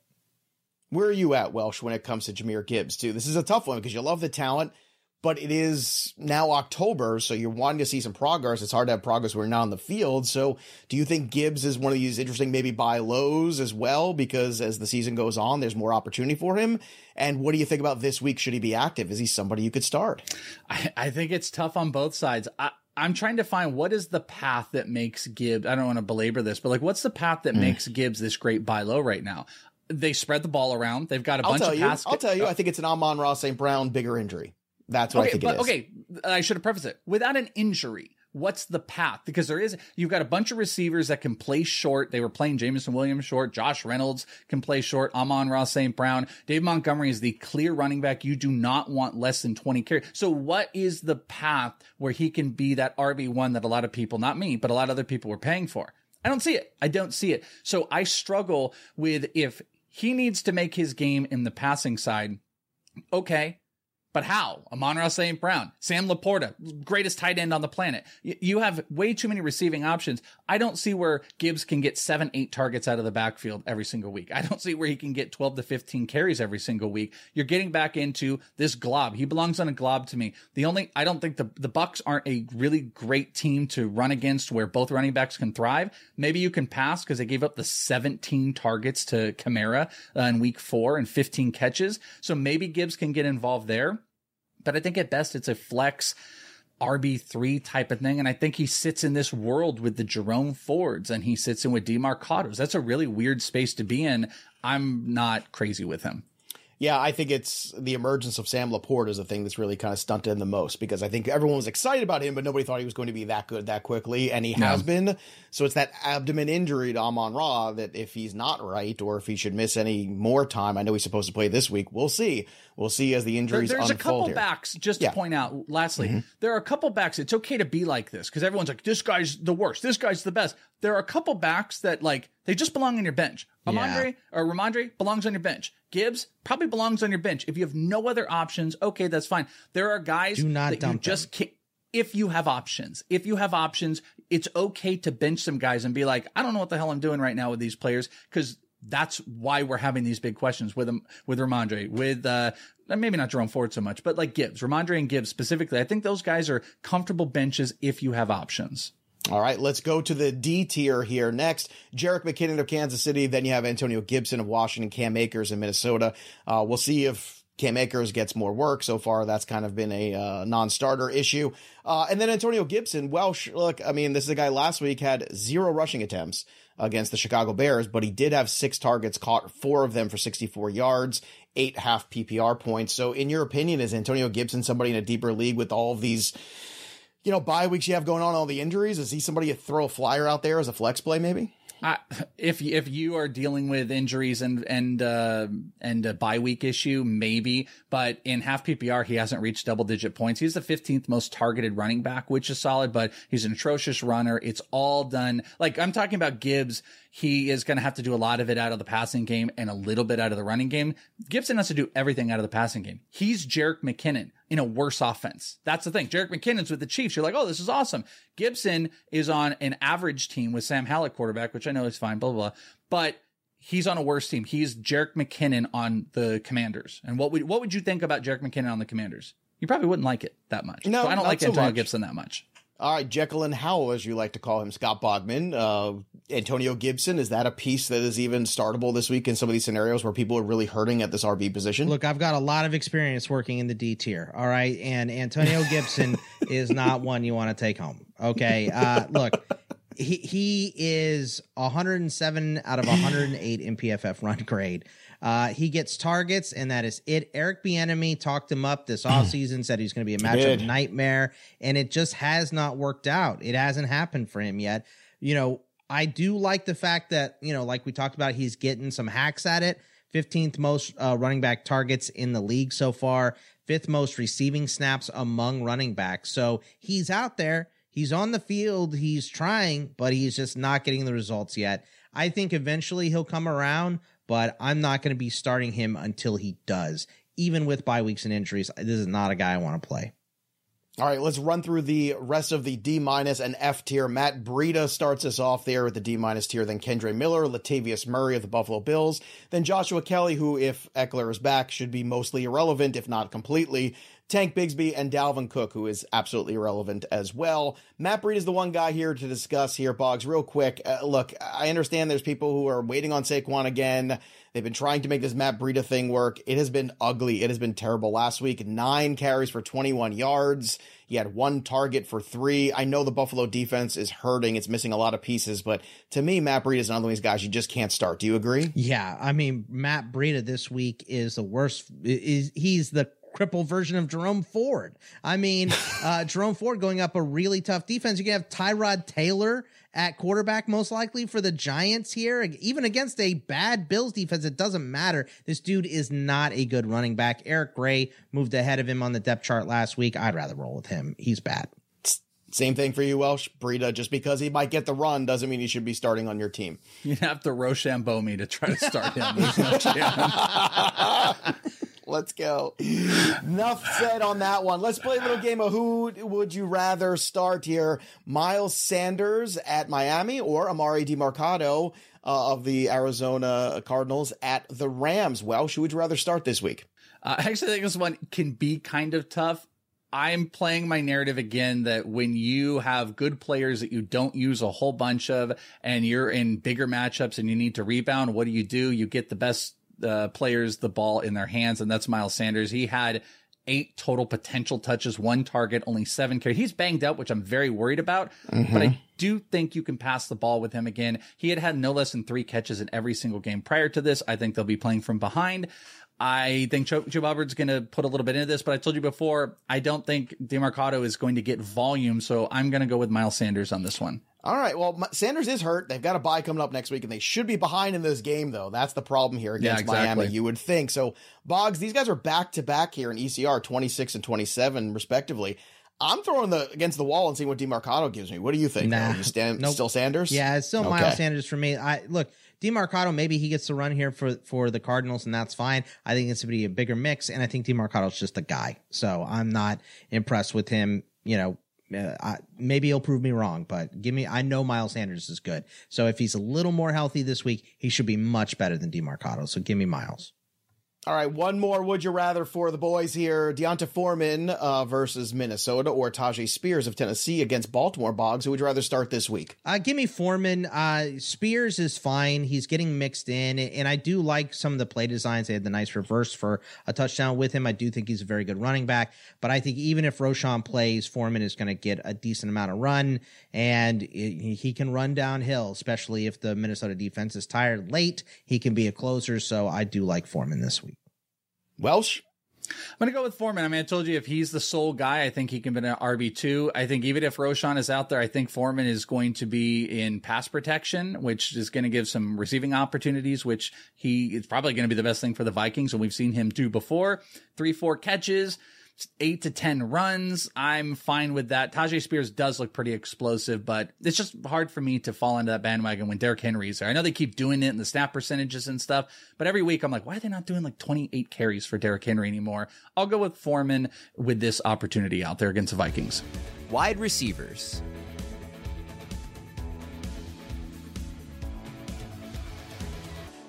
Where are you at, Welsh, when it comes to Jahmyr Gibbs, too? This is a tough one because you love the talent but it is now October, so you're wanting to see some progress. It's hard to have progress when you're not on the field. So, do you think Gibbs is one of these interesting, maybe buy lows as well? Because as the season goes on, there's more opportunity for him. And what do you think about this week? Should he be active? Is he somebody you could start? I, I think it's tough on both sides. I, I'm trying to find what is the path that makes Gibbs. I don't want to belabor this, but like, what's the path that mm. makes Gibbs this great buy low right now? They spread the ball around. They've got a I'll bunch of you, pass. I'll tell you. I think it's an Amon-Ra St. Brown bigger injury. That's what okay, I think but, it is. Okay, I should have prefaced it. Without an injury, what's the path? Because there is, you've got a bunch of receivers that can play short. They were playing Jameson Williams short. Josh Reynolds can play short. Amon-Ra St. Brown. Dave Montgomery is the clear running back. You do not want less than 20 carries. So what is the path where he can be that RB1 that a lot of people, not me, but a lot of other people were paying for? I don't see it. I don't see it. So I struggle with if he needs to make his game in the passing side. Okay, but how? Amon-Ra St. Brown, Sam LaPorta, greatest tight end on the planet. You have way too many receiving options. I don't see where Gibbs can get seven, eight targets out of the backfield every single week. I don't see where he can get 12 to 15 carries every single week. You're getting back into this glob. He belongs on a glob to me. The only, I don't think the, the Bucs aren't a really great team to run against where both running backs can thrive. Maybe you can pass because they gave up the 17 targets to Kamara uh, in week four and 15 catches. So maybe Gibbs can get involved there. But I think at best it's a flex RB3 type of thing. And I think he sits in this world with the Jerome Fords and he sits in with Demercados. That's a really weird space to be in. I'm not crazy with him. Yeah, I think it's the emergence of Sam LaPorta is the thing that's really kind of stunted him the most because I think everyone was excited about him, but nobody thought he was going to be that good that quickly, and he no. has been. So it's that abdomen injury to Amon Ra that if he's not right or if he should miss any more time, I know he's supposed to play this week. We'll see. We'll see as the injuries there, There's a couple here. backs, just to yeah. point out, lastly, mm-hmm. there are a couple backs. It's okay to be like this because everyone's like, this guy's the worst. This guy's the best. There are a couple backs that like, they just belong on your bench. Amandre yeah. or Rhamondre belongs on your bench. Gibbs probably belongs on your bench. If you have no other options, okay, that's fine. There are guys Do not that you just can't. If you have options, if you have options, it's okay to bench some guys and be like, I don't know what the hell I'm doing right now with these players because that's why we're having these big questions with him, with Rhamondre, with, uh, maybe not Jerome Ford so much, but like Gibbs, Rhamondre and Gibbs specifically. I think those guys are comfortable benches if you have options. All right, let's go to the D tier here next. Jerick McKinnon of Kansas City. Then you have Antonio Gibson of Washington, Cam Akers in Minnesota. Uh, we'll see if Cam Akers gets more work. So far, that's kind of been a uh, non-starter issue. Uh, and then Antonio Gibson. Welsh, look, I mean, this is a guy last week had zero rushing attempts against the Chicago Bears, but he did have six targets, caught four of them for 64 yards, eight half PPR points. So, in your opinion, is Antonio Gibson somebody in a deeper league with all of these? You know, bye weeks you have going on, all the injuries? Is he somebody you throw a flyer out there as a flex play, maybe? Uh, if if you are dealing with injuries and and uh, and a bye week issue, maybe. But in half PPR, he hasn't reached double digit points. He's the 15th most targeted running back, which is solid. But he's an atrocious runner. It's all done. Like I'm talking about Gibbs. He is going to have to do a lot of it out of the passing game and a little bit out of the running game. Gibson has to do everything out of the passing game. He's Jerick McKinnon in a worse offense. That's the thing. Jerick McKinnon's with the Chiefs. You're like, oh, this is awesome. Gibson is on an average team with Sam Howell quarterback, which I know is fine, blah, blah, blah. But he's on a worse team. He's Jerick McKinnon on the Commanders. And what would what would you think about Jerick McKinnon on the Commanders? You probably wouldn't like it that much. No, so I don't like Antonio much. Gibson that much. All right, Jekyll and Howell, as you like to call him, Scott Bogman. Uh, Antonio Gibson, is that a piece that is even startable this week in some of these scenarios where people are really hurting at this RB position? Look, I've got a lot of experience working in the D tier. All right. And Antonio Gibson is not one you want to take home. Okay. Uh, look, he, he is 107 out of 108 in PFF run grade. Uh, he gets targets, and that is it. Eric Bieniemy talked him up this offseason, said he's going to be a matchup nightmare, and it just has not worked out. It hasn't happened for him yet. You know, I do like the fact that, you know, like we talked about, he's getting some hacks at it. 15th most uh, running back targets in the league so far, fifth most receiving snaps among running backs. So he's out there. He's on the field. He's trying, but he's just not getting the results yet. I think eventually he'll come around, but I'm not going to be starting him until he does. Even with bye weeks and injuries, this is not a guy I want to play. All right, let's run through the rest of the D minus and F tier. Matt Breida starts us off there with the D minus tier, then Kendre Miller, Latavius Murray of the Buffalo Bills, then Joshua Kelley, who, if Ekeler is back, should be mostly irrelevant, if not completely. Tank Bigsby and Dalvin Cook, who is absolutely irrelevant as well. Matt Breida is the one guy here to discuss here, Boggs, real quick. Uh, look, I understand there's people who are waiting on Saquon again. They've been trying to make this Matt Breida thing work. It has been ugly. It has been terrible. Last week, nine carries for 21 yards. He had one target for three. I know the Buffalo defense is hurting. It's missing a lot of pieces, but to me, Matt Breida is another one of these guys you just can't start. Do you agree? Yeah, I mean Matt Breida this week is the worst. Is he's the crippled version of Jerome Ford? I mean, uh, Jerome Ford going up a really tough defense. You can have Tyrod Taylor at quarterback, most likely for the Giants here, even against a bad Bills defense. It doesn't matter. This dude is not a good running back. Eric Gray moved ahead of him on the depth chart last week. I'd rather roll with him. He's bad. Same thing for you, Welsh. Breida, just because he might get the run doesn't mean he should be starting on your team. You'd have to Rochambeau me to try to start him. There's no chance. Let's go. Enough said on that one. Let's play a little game of who would you rather start here? Miles Sanders at Miami or Emari Demercado uh, of the Arizona Cardinals at the Rams? Well, who would you rather start this week? Uh, I actually think this one can be kind of tough. I'm playing my narrative again that when you have good players that you don't use a whole bunch of and you're in bigger matchups and you need to rebound, what do you do? You get the best uh, players the ball in their hands, and that's Miles Sanders. He had eight total potential touches, one target, only seven carries. He's banged up, which I'm very worried about, mm-hmm. but I do think you can pass the ball with him again. He had had no less than three catches in every single game prior to this. I think they'll be playing from behind. I think Joe, Joe Hubbard's going to put a little bit into this, but I told you before, I don't think Demercado is going to get volume, so I'm going to go with Miles Sanders on this one. All right. Well, Sanders is hurt. They've got a bye coming up next week, and they should be behind in this game, though. That's the problem here against yeah, exactly. Miami, you would think. So, Boggs, these guys are back to back here in ECR, 26 and 27, respectively. I'm throwing the against the wall and seeing what Demercado gives me. What do you think? Nah, you stand, nope. still Sanders? Yeah, it's still okay. Miles Sanders for me. I look, Demercado, maybe he gets to run here for for the Cardinals, and that's fine. I think it's going to be a bigger mix, and I think Demercado's just a guy. So I'm not impressed with him. You know, uh, I, maybe he'll prove me wrong, but give me. I know Miles Sanders is good, so if he's a little more healthy this week, he should be much better than Demercado. So give me Miles. All right, one more would you rather for the boys here. D'Onta Foreman uh, versus Minnesota or Tyjae Spears of Tennessee against Baltimore Boggs. Who would you rather start this week? Uh, give me Foreman. Uh, Spears is fine. He's getting mixed in, and I do like some of the play designs. They had the nice reverse for a touchdown with him. I do think he's a very good running back, but I think even if Roschon plays, Foreman is going to get a decent amount of run, and it, he can run downhill, especially if the Minnesota defense is tired late. He can be a closer, so I do like Foreman this week. Welsh? I'm going to go with Foreman. I mean, I told you if he's the sole guy, I think he can be an RB2. I think even if Roschon is out there, I think Foreman is going to be in pass protection, which is going to give some receiving opportunities, which he is probably going to be the best thing for the Vikings. And we've seen him do before. Three, four catches eight to 10 runs. I'm fine with that. Tyjae Spears does look pretty explosive, but it's just hard for me to fall into that bandwagon when Derrick Henry's there. I know they keep doing it in the snap percentages and stuff, but every week I'm like, why are they not doing like 28 carries for Derrick Henry anymore? I'll go with Foreman with this opportunity out there against the Vikings. Wide receivers.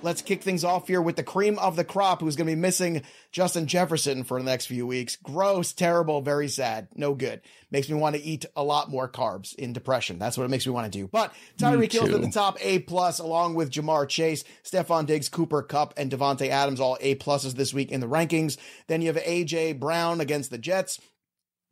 Let's kick things off here with the cream of the crop who's going to be missing Justin Jefferson for the next few weeks. Gross, terrible, very sad, no good. Makes me want to eat a lot more carbs in depression. That's what it makes me want to do. But Tyreek Hill's at the top A plus, along with Ja'Marr Chase, Stefon Diggs, Cooper Kupp, and Davante Adams, all A pluses this week in the rankings. Then you have AJ Brown against the Jets.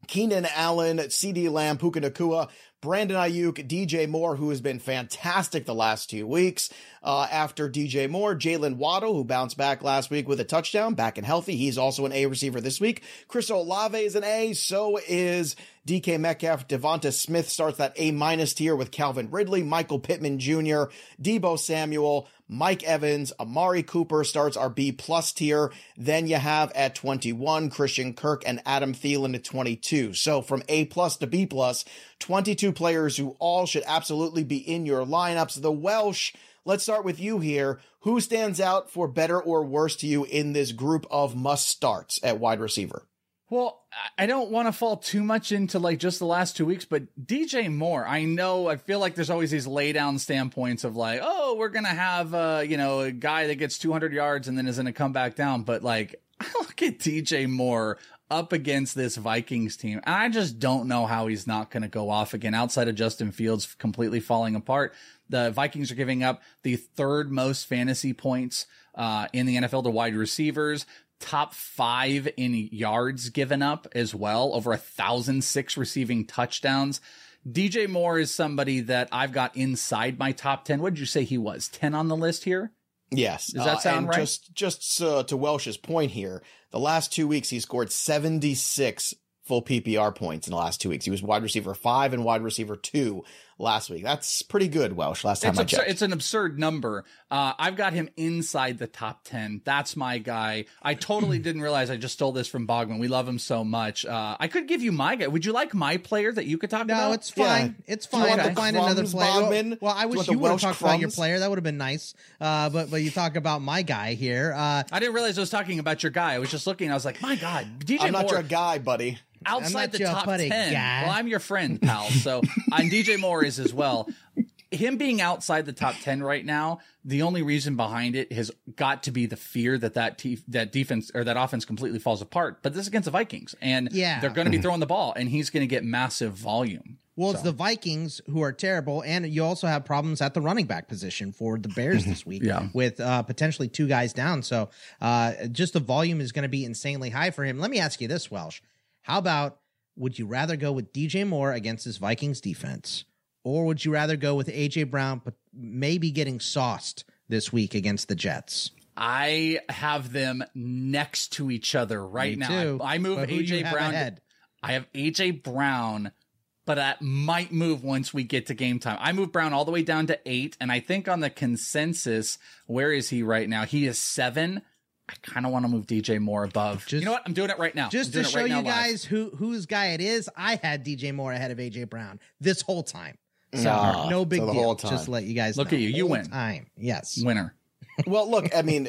Keenan Allen, CeeDee Lamb, Puka Nacua, Brandon Aiyuk, DJ Moore, who has been fantastic the last two weeks. Uh, after DJ Moore, Jaylen Waddle, who bounced back last week with a touchdown, back and healthy. He's also an A receiver this week. Chris Olave is an A. So is DK Metcalf. Devonta Smith starts that A minus tier with Calvin Ridley, Michael Pittman Jr., Deebo Samuel, Mike Evans, Amari Cooper starts our B plus tier. Then you have at 21 Christian Kirk and Adam Thielen at 22. So from A plus to B plus, 22 players who all should absolutely be in your lineups. The Welsh, let's start with you here. Who stands out for better or worse to you in this group of must starts at wide receiver? Well, I don't want to fall too much into like just the last two weeks, but DJ Moore, I know, I feel like there's always these lay down standpoints of like, oh, we're to have, uh, you know, a guy that gets 200 yards and then is to come back down. But like, I look at DJ Moore up against this Vikings team, and I just don't know how he's not to go off again outside of Justin Fields completely falling apart. The Vikings are giving up the third most fantasy points uh, in the NFL to wide receivers top five in yards given up as well, over a thousand six receiving touchdowns. DJ Moore is somebody that I've got inside my top 10. What did you say he was? 10 on the list here? Yes. Does that sound uh, right? Just, just uh, to Welsh's point here, the last two weeks he scored 76 full PPR points in the last two weeks. He was wide receiver five and wide receiver two last week. That's pretty good, Welsh. Last time it's I absurd, checked. It's an absurd number. Uh, I've got him inside the top 10. That's my guy. I totally didn't realize I just stole this from Bogman. We love him so much. Uh, I could give you my guy. Would you like my player that you could talk No, about? No, it's fine. Yeah. It's Do you fine want to the find another player. Bogman? Well, well, I Do you wish you would have Welsh talked about your player. That would have been nice. Uh, but but you talk about my guy here. Uh, I didn't realize I was talking about your guy. I was just looking. I was like, my God, DJ I'm not Moore. your guy, buddy. Outside the top buddy, 10. guy. Well, I'm your friend, pal. So, and DJ Moore is as well. Him being outside the top 10 right now, the only reason behind it has got to be the fear that that, te- that defense or that offense completely falls apart. But this is against the Vikings and Yeah. they're going to be throwing the ball and he's going to get massive volume. well, it's the Vikings who are terrible, and you also have problems at the running back position for the Bears this week. Yeah. with uh, potentially two guys down. So uh, just the volume is going to be insanely high for him. Let me ask you this, Welsh: How about would you rather go with DJ Moore against this Vikings defense, or would you rather go with AJ Brown, but maybe getting sauced this week against the Jets? I have them next to each other right Me now. too. I, I move But who do you AJ Brown. ahead? I have AJ Brown, but that might move once we get to game time. I move Brown all the way down to eight, and I think on the consensus, where is he right now? He is seven. I kind of want to move DJ Moore above. Just- you know what? I'm doing it right now. Just to show right now you live. guys who whose guy it is, I had DJ Moore ahead of AJ Brown this whole time. So Ah, no big so the deal. whole time. Just to let you guys Look know. at you. You Whole win. Time. Yes. winner. Well, look, I mean,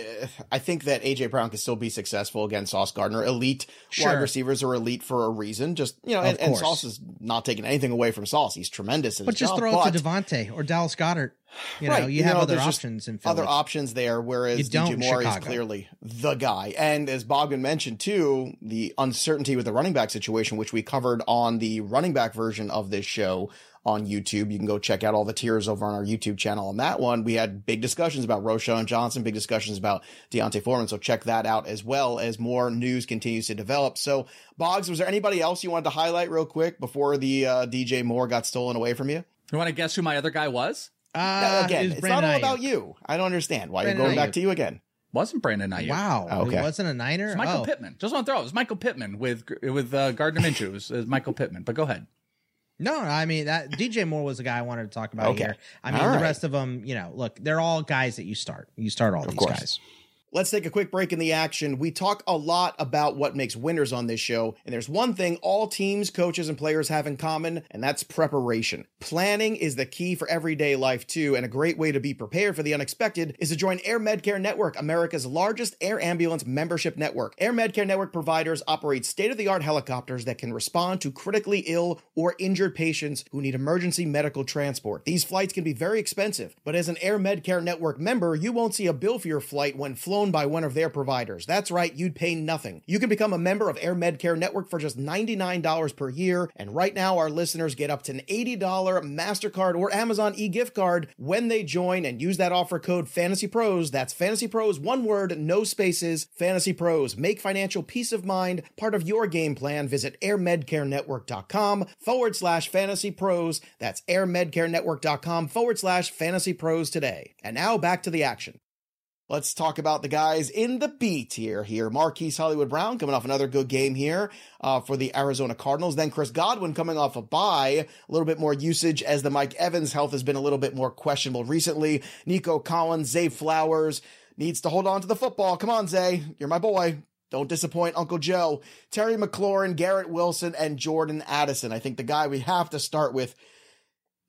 I think that AJ Brown can still be successful against Sauce Gardner. Elite Sure. wide receivers are elite for a reason. Just you know, and, and. Sauce is not taking anything away from Sauce. He's tremendous But just job, throw but, it to DeVonta or Dallas Goedert. You know, you you have know, other options in Philly. other options there. Whereas You DJ Moore is clearly the guy. And as Bogman mentioned too, the uncertainty with the running back situation, which we covered on the running back version of this show on YouTube. You can go check out all the tiers over on our YouTube channel on that one. We had big discussions about Roschon Johnson, big discussions about D'Onta Foreman. So check that out as well as more news continues to develop. So Boggs, was there anybody else you wanted to highlight real quick before the uh, DJ Moore got stolen away from you? You want to guess who my other guy was? Uh, again, it was it's not all Brandon about Aiyuk. you. I don't understand why Brandon you're going back to you again. Wasn't Brandon Aiyuk? Wow. Okay. It wasn't a Niner? It's Michael oh. Pittman. Just want to throw it. It was Michael Pittman with with uh, Gardner Minshew. It was, it was Michael Pittman. But go ahead. No, I mean that DJ Moore was the guy I wanted to talk about Okay. here. I mean All the right. rest of them, you know, look, they're all guys that you start. You start all these course. guys. Let's take a quick break in the action. We talk a lot about what makes winners on this show, and there's one thing all teams, coaches, and players have in common, and that's preparation. Planning is the key for everyday life, too, and a great way to be prepared for the unexpected is to join Air Medcare Network, America's largest air ambulance membership network. Air Medcare Network providers operate state of the art helicopters that can respond to critically ill or injured patients who need emergency medical transport. These flights can be very expensive, but as an Air Medcare Network member, you won't see a bill for your flight when flown by one of their providers. That's right, you'd pay nothing. You can become a member of Air Medcare Network for just $99 per year, and right now our listeners get up to an $80 MasterCard or Amazon e-gift card when they join and use that offer code Fantasy Pros. That's Fantasy Pros, one word, no spaces, Fantasy Pros. Make financial peace of mind part of your game plan. Visit airmedcarenetwork.com forward slash fantasy pros. That's airmedcarenetwork.com forward slash fantasy pros today. And now back to the action. Let's talk about the guys in the B tier here. Marquise Hollywood Brown coming off another good game here uh, for the Arizona Cardinals. Then Chris Godwin coming off a bye, a little bit more usage as the Mike Evans health has been a little bit more questionable recently. Nico Collins, Zay Flowers needs to hold on to the football. Come on, Zay. You're my boy. Don't disappoint Uncle Joe. Terry McLaurin, Garrett Wilson, and Jordan Addison. I think the guy we have to start with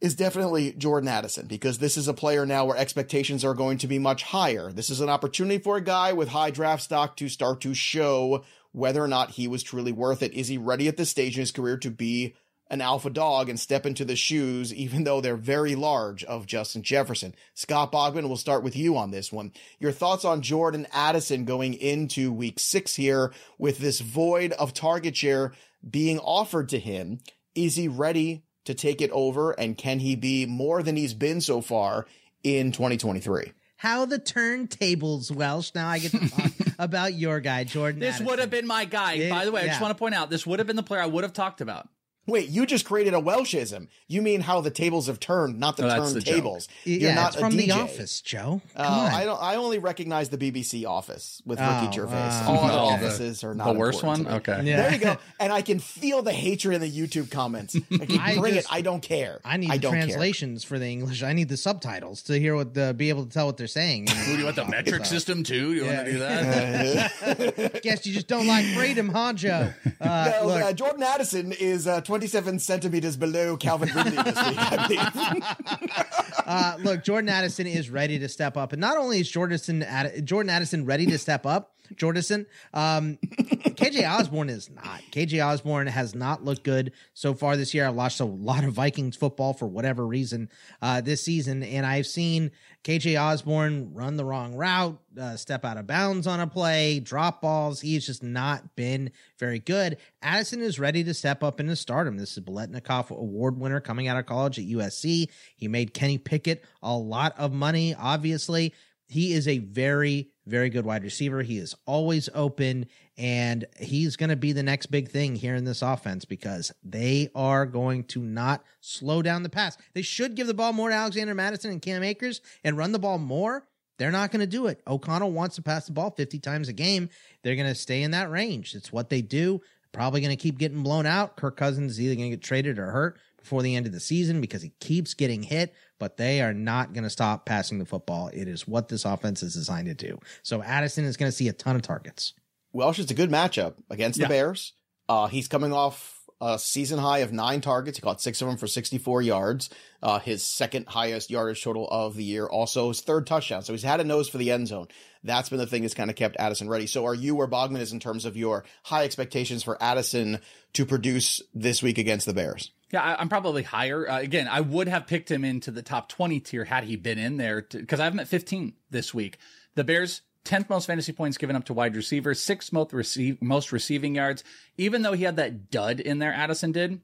is definitely Jordan Addison because this is a player now where expectations are going to be much higher. This is an opportunity for a guy with high draft stock to start to show whether or not he was truly worth it. Is he ready at this stage in his career to be an alpha dog and step into the shoes, even though they're very large, of Justin Jefferson? Scott Bogman, we'll start with you on this one. Your thoughts on Jordan Addison going into week six here with this void of target share being offered to him? Is he ready to take it over? And can he be more than he's been so far in 2023? How the turntables, Welsh. Now I get to talk about your guy, Jordan. This Addison. would have been my guy. It- By the way, I just want to point out this would have been the player I would have talked about. Wait, you just created a Welshism. You mean how the tables have turned, not the Oh, that's the turntables. You're not it's from a The DJ. Office, Joe. Come Uh, on. I don't. I only recognize the BBC Office with Ricky Oh, Gervais. uh, All other Oh, the- offices are not the worst one? Okay. Yeah. There you go. And I can feel the hatred in the YouTube comments. I can I bring just- it. I don't care. I need I the don't care. translations for the English. I need the subtitles to hear what the be able to tell what they're saying. Who do you want the metric system too? You Yeah. want to do that? Guess you just don't like freedom, huh, Joe? Uh, No, look, uh, Jordan Addison is uh, 27 centimeters below Calvin Ridley this week, I believe. uh, look, Jordan Addison is ready to step up, and not only is Jordan Add- Jordan Addison ready to step up, Jordison, um, KJ Osborn is not. KJ Osborn has not looked good so far this year. I've watched a lot of Vikings football for whatever reason uh, this season, and I've seen KJ Osborn run the wrong route, uh, step out of bounds on a play, drop balls. He's just not been very good. Addison is ready to step up into stardom. This is Biletnikoff Award winner coming out of college at USC. He made Kenny Pickett a lot of money, obviously. He is a very, very good wide receiver. He is always open, and he's going to be the next big thing here in this offense because they are going to not slow down the pass. They should give the ball more to Alexander Mattison and Cam Akers and run the ball more. They're not going to do it. O'Connell wants to pass the ball 50 times a game. They're going to stay in that range. It's what they do. Probably going to keep getting blown out. Kirk Cousins is either going to get traded or hurt before the end of the season because he keeps getting hit, but they are not going to stop passing the football. It is what this offense is designed to do. So Addison is going to see a ton of targets. Welsh is a good matchup against Yeah. the Bears. Uh, he's coming off a season high of nine targets. He caught six of them for 64 yards. Uh, his second highest yardage total of the year. Also his third touchdown. So he's had a nose for the end zone. That's been the thing that's kind of kept Addison ready. So are you where Bogman is in terms of your high expectations for Addison to produce this week against the Bears? Yeah, I, I'm probably higher. Uh, again, I would have picked him into the top 20 tier had he been in there because I have him at 15 this week. The Bears. 10th most fantasy points given up to wide receivers, sixth most, receive, most receiving yards. Even though he had that dud in there, Addison did,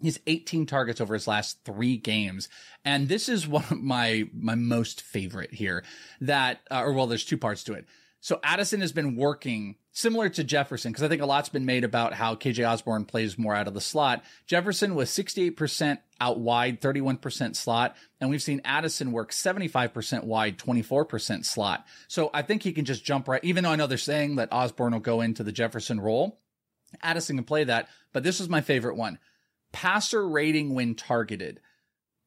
He's 18 targets over his last three games. And this is one of my, my most favorite here that, uh, or well, there's two parts to it. So Addison has been working similar to Jefferson because I think a lot's been made about how KJ Osborn plays more out of the slot. Jefferson was 68% out wide, 31% slot. And we've seen Addison work 75% wide, 24% slot. So I think he can just jump right, even though I know they're saying that Osborn will go into the Jefferson role. Addison can play that, but this was my favorite one passer rating when targeted.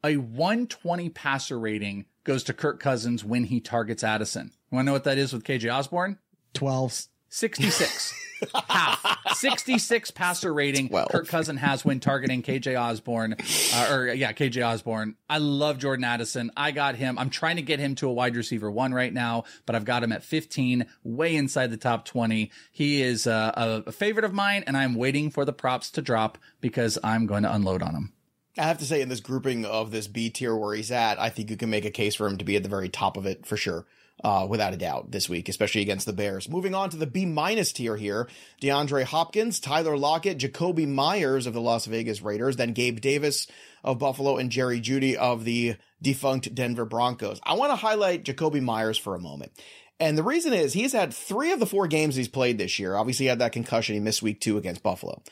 A 120 passer rating goes to Kirk Cousins when he targets Addison. You want to know what that is with KJ Osborn? 12. 66. Half. 66 passer rating Twelve. Kirk Cousin has when targeting KJ Osborn. Uh, or, yeah, KJ Osborn. I love Jordan Addison. I got him. I'm trying to get him to a wide receiver one right now, but I've got him at 15, way inside the top 20. He is uh, a favorite of mine, and I'm waiting for the props to drop because I'm going to unload on him. I have to say, in this grouping of this B tier where he's at, I think you can make a case for him to be at the very top of it for sure. Uh, without a doubt this week, especially against the Bears. Moving on to the B minus tier here. DeAndre Hopkins, Tyler Lockett, Jakobi Meyers of the Las Vegas Raiders, then Gabe Davis of Buffalo and Jerry Jeudy of the defunct Denver Broncos. I want to highlight Jakobi Meyers for a moment. And the reason is he's had three of the four games he's played this year. Obviously, he had that concussion. He missed week two against Buffalo.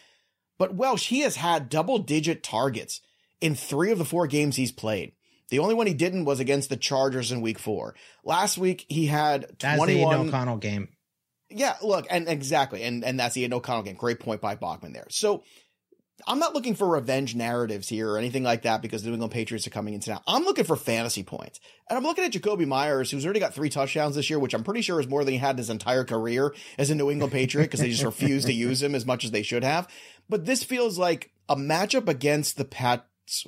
But Welsh, he has had double digit targets in three of the four games he's played. The only one he didn't was against the Chargers in week four. Last week he had That's 21. the Aidan O'Connell game. Yeah, look, and exactly, and and that's the Aidan O'Connell game. Great point by Bogman there. So I'm not looking for revenge narratives here or anything like that because the New England Patriots are coming into now. I'm looking for fantasy points. And I'm looking at Jakobi Meyers, who's already got three touchdowns this year, which I'm pretty sure is more than he had his entire career as a New England Patriot because they just refused to use him as much as they should have. But this feels like a matchup against the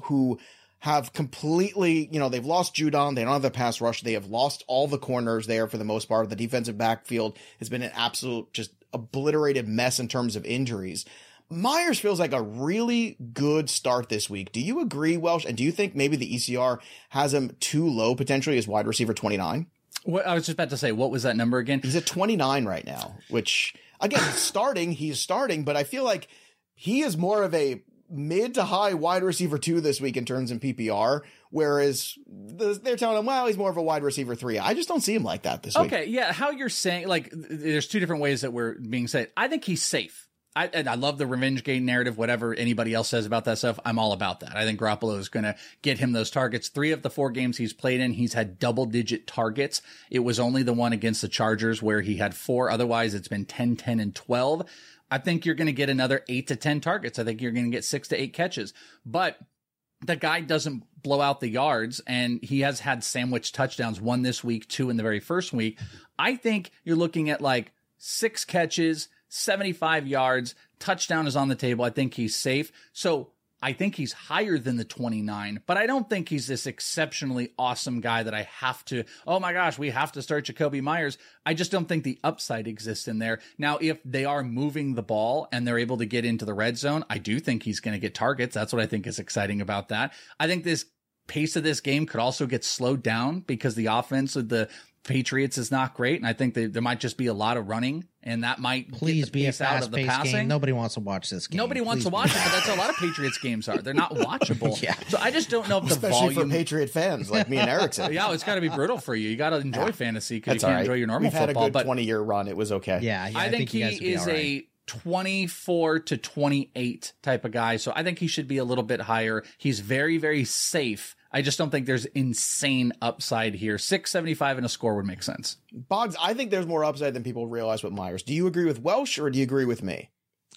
Who have completely, you know, they've lost Judon. They don't have the pass rush. They have lost all the corners there for the most part. The defensive backfield has been an absolute just obliterated mess in terms of injuries. Meyers feels like a really good start this week. Do you agree, Welsh? And do you think maybe the ECR has him too low potentially as wide receiver 29? What, I was just about to say, what was that number again? He's at 29 right now, which again, starting, he's starting, but I feel like he is more of a mid to high wide receiver two this week in terms of PPR, whereas the, they're telling him, well, he's more of a wide receiver three. I just don't see him like that this week. Okay, yeah. How you're saying, like, there's two different ways that we're being said. I think he's safe. I, and I love the revenge game narrative. Whatever anybody else says about that stuff, I'm all about that. I think Garoppolo is going to get him those targets. Three of the four games he's played in, he's had double digit targets. It was only the one against the Chargers where he had four. Otherwise, it's been 10, 10, and 12. I think you're going to get another eight to 10 targets. I think you're going to get six to eight catches, but the guy doesn't blow out the yards and he has had sandwich touchdowns, one this week, two in the very first week. I think you're looking at like six catches, 75 yards, touchdown is on the table. I think he's safe. So I think he's higher than the 29, but I don't think he's this exceptionally awesome guy that I have to, oh my gosh, we have to start Jakobi Meyers. I just don't think the upside exists in there. Now, if they are moving the ball and they're able to get into the red zone, I do think he's going to get targets. That's what I think is exciting about that. I think this pace of this game could also get slowed down because the offense of the Patriots is not great, and I think that there might just be a lot of running, and that might Please get the be a pace out of the passing. game. Nobody wants to watch this game. Nobody wants to watch it, but that's how a lot of Patriots games are. They're not watchable. Yeah. So I just don't know if the Especially volume. for Patriot fans like me and Erickson. yeah, it's got to be brutal for you. You got to enjoy fantasy because you can't right. enjoy your normal We've had a good but 20 year run. It was okay. Yeah, yeah I, think, you he guys would be is all right. a 24 to 28 type of guy. So I think he should be a little bit higher. He's very, very safe. I just don't think there's insane upside here. 675 and a score would make sense. Boggs, I think there's more upside than people realize with Meyers. Do you agree with Welsh or do you agree with me?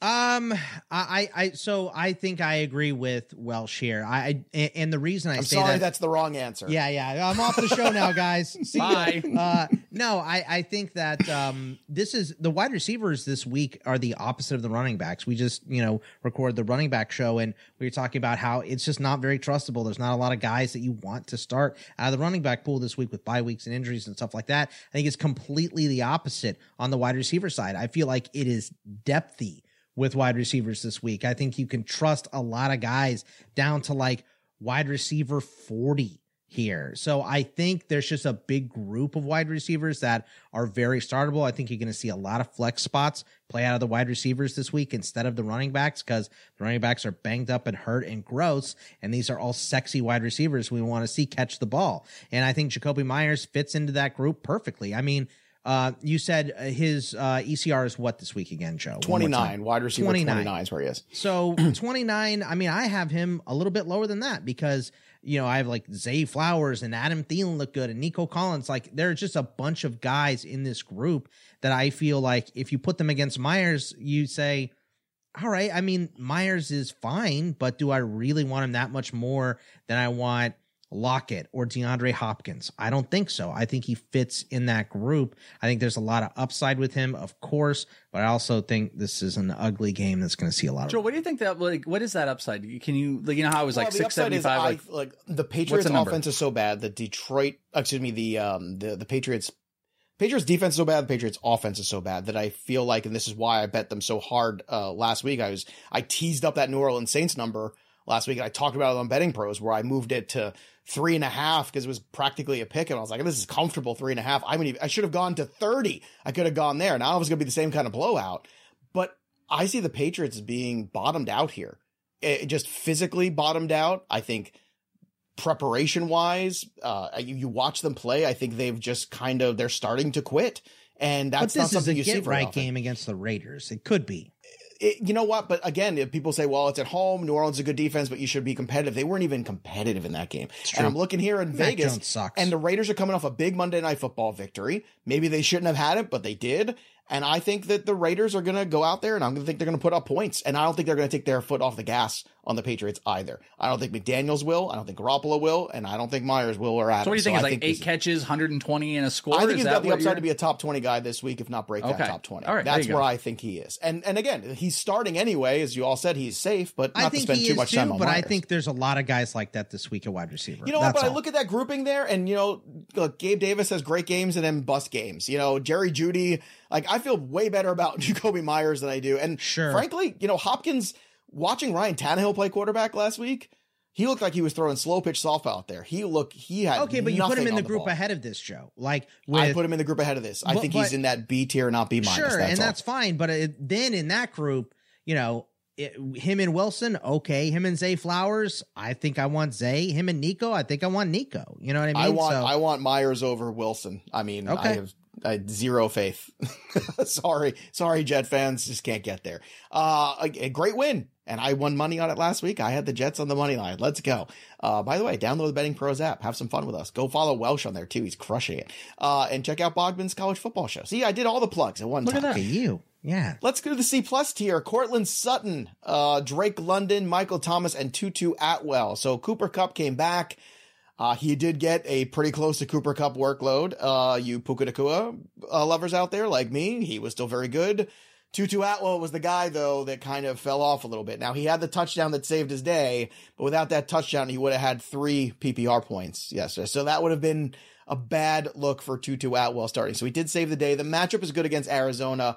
Um, I, I, so I think I agree with Welsh here. I, I and the reason I I'm say sorry, that, that's the wrong answer. yeah, yeah, I'm off the show now, guys. See. Bye. Uh, no, I, I think that um, this is the wide receivers this week are the opposite of the running backs. We just you know record the running back show, and we were talking about how it's just not very trustable. There's not a lot of guys that you want to start out of the running back pool this week with bye weeks and injuries and stuff like that. I think it's completely the opposite on the wide receiver side. I feel like it is depthy with wide receivers this week. I think you can trust a lot of guys down to like wide receiver 40 here. So I think there's just a big group of wide receivers that are very startable. I think you're going to see a lot of flex spots play out of the wide receivers this week instead of the running backs because the running backs are banged up and hurt and gross. And these are all sexy wide receivers we want to see catch the ball. And I think Jakobi Meyers fits into that group perfectly. I mean, uh, you said uh, his uh, ECR is what this week again, Joe? One more time. 29. Wide receiver 29. 29 is where he is. So 29, I mean, I have him a little bit lower than that because, you know, I have like Zay Flowers and Adam Thielen look good and Nico Collins. Like, there's just a bunch of guys in this group that I feel like if you put them against Meyers, you say, all right. I mean, Meyers is fine, but do I really want him that much more than I want Lockett or DeAndre Hopkins? I don't think so. I think he fits in that group. I think there's a lot of upside with him, of course, but I also think this is an ugly game that's going to see a lot Joe, of. what do you think that like? What is that upside? Can you like you know how it was like Well, the six upside seventy is five? I- Like like the Patriots the offense is so bad that Detroit, excuse me, the um the the Patriots Patriots defense is so bad, the Patriots offense is so bad that I feel like, and this is why I bet them so hard uh, last week. I was I teased up that New Orleans Saints number last week, and I talked about it on Betting Pros where I moved it to three and a half because it was practically a pick, and I was like, this is comfortable three and a half. I mean, I should have gone to thirty. I could have gone there. Now it was going to be the same kind of blowout, but I see the Patriots being bottomed out here. It, just physically bottomed out. I think preparation wise, uh, you, you watch them play. I think they've just kind of they're starting to quit, and But that's not this is a something you see get right often. game against the Raiders. It could be. It- you know what? But again, if people say, "Well, it's at home. New Orleans is a good defense, but you should be competitive." They weren't even competitive in that game. And. I'm looking here in Mac Vegas, and the Raiders are coming off a big Monday Night Football victory. Maybe they shouldn't have had it, but they did. And I think that the Raiders are going to go out there, and I'm going to think they're going to put up points. And I don't think they're going to take their foot off the gas on the Patriots either. I don't think McDaniels will. I don't think Garoppolo will, and I don't think Meyers will or Adams. so what do you think? I is like this eight catches, hundred and twenty in a score. I think Is he's that got the upside you're- to be a top 20 guy this week, if not break Okay. that top 20. All right, That's you go. where I think he is. And and again, he's starting anyway. As you all said, he's safe, but not I to think spend he too is much too, time on but I think there's a lot of guys like that this week at wide receiver. You know what? That's But I look at that grouping there, and you know, look, Gabe Davis has great games and then bust games. You know, Jerry Jeudy. Like I feel way better about Jakobi Meyers than I do. And Sure. frankly, you know, Hopkins watching Ryan Tannehill play quarterback last week, he looked like he was throwing slow pitch softball out there. He looked he had Okay, but you put him in the on group ball. ahead of this, Joe. Like with, I put him in the group ahead of this. I But- think but- he's in that B tier, not B minus. sure, that's and all. that's fine. But it, then in that group, you know, it, him and Wilson, okay. Him and Zay Flowers, I think I want Zay. Him and Nico, I think I want Nico. You know what I mean? I want So- I want Meyers over Wilson. I mean, I Okay. have I zero faith. sorry, sorry, Jet fans, just can't get there. Uh, a, a great win, and I won money on it last week. I had the Jets on the money line. Let's go. Uh, by the way, download the Betting Pros app. Have some fun with us. Go follow Welsh on there too. He's crushing it. Uh, and check out Bogman's College Football Show. See, I did all the plugs at one Look time. that. Look at you. Yeah. Let's go to the C plus tier. Courtland Sutton, uh, Drake London, Michael Thomas, and Tutu Atwell. So Cooper Kupp came back. Uh, he did get a pretty close to Cooper Kupp workload. Uh, you Puka Nacua uh, lovers out there like me, he was still very good. Tutu Atwell was the guy though that kind of fell off a little bit. Now he had the touchdown that saved his day, but without that touchdown, he would have had three PPR points yesterday. So that would have been a bad look for Tutu Atwell starting. So he did save the day. The matchup is good against Arizona.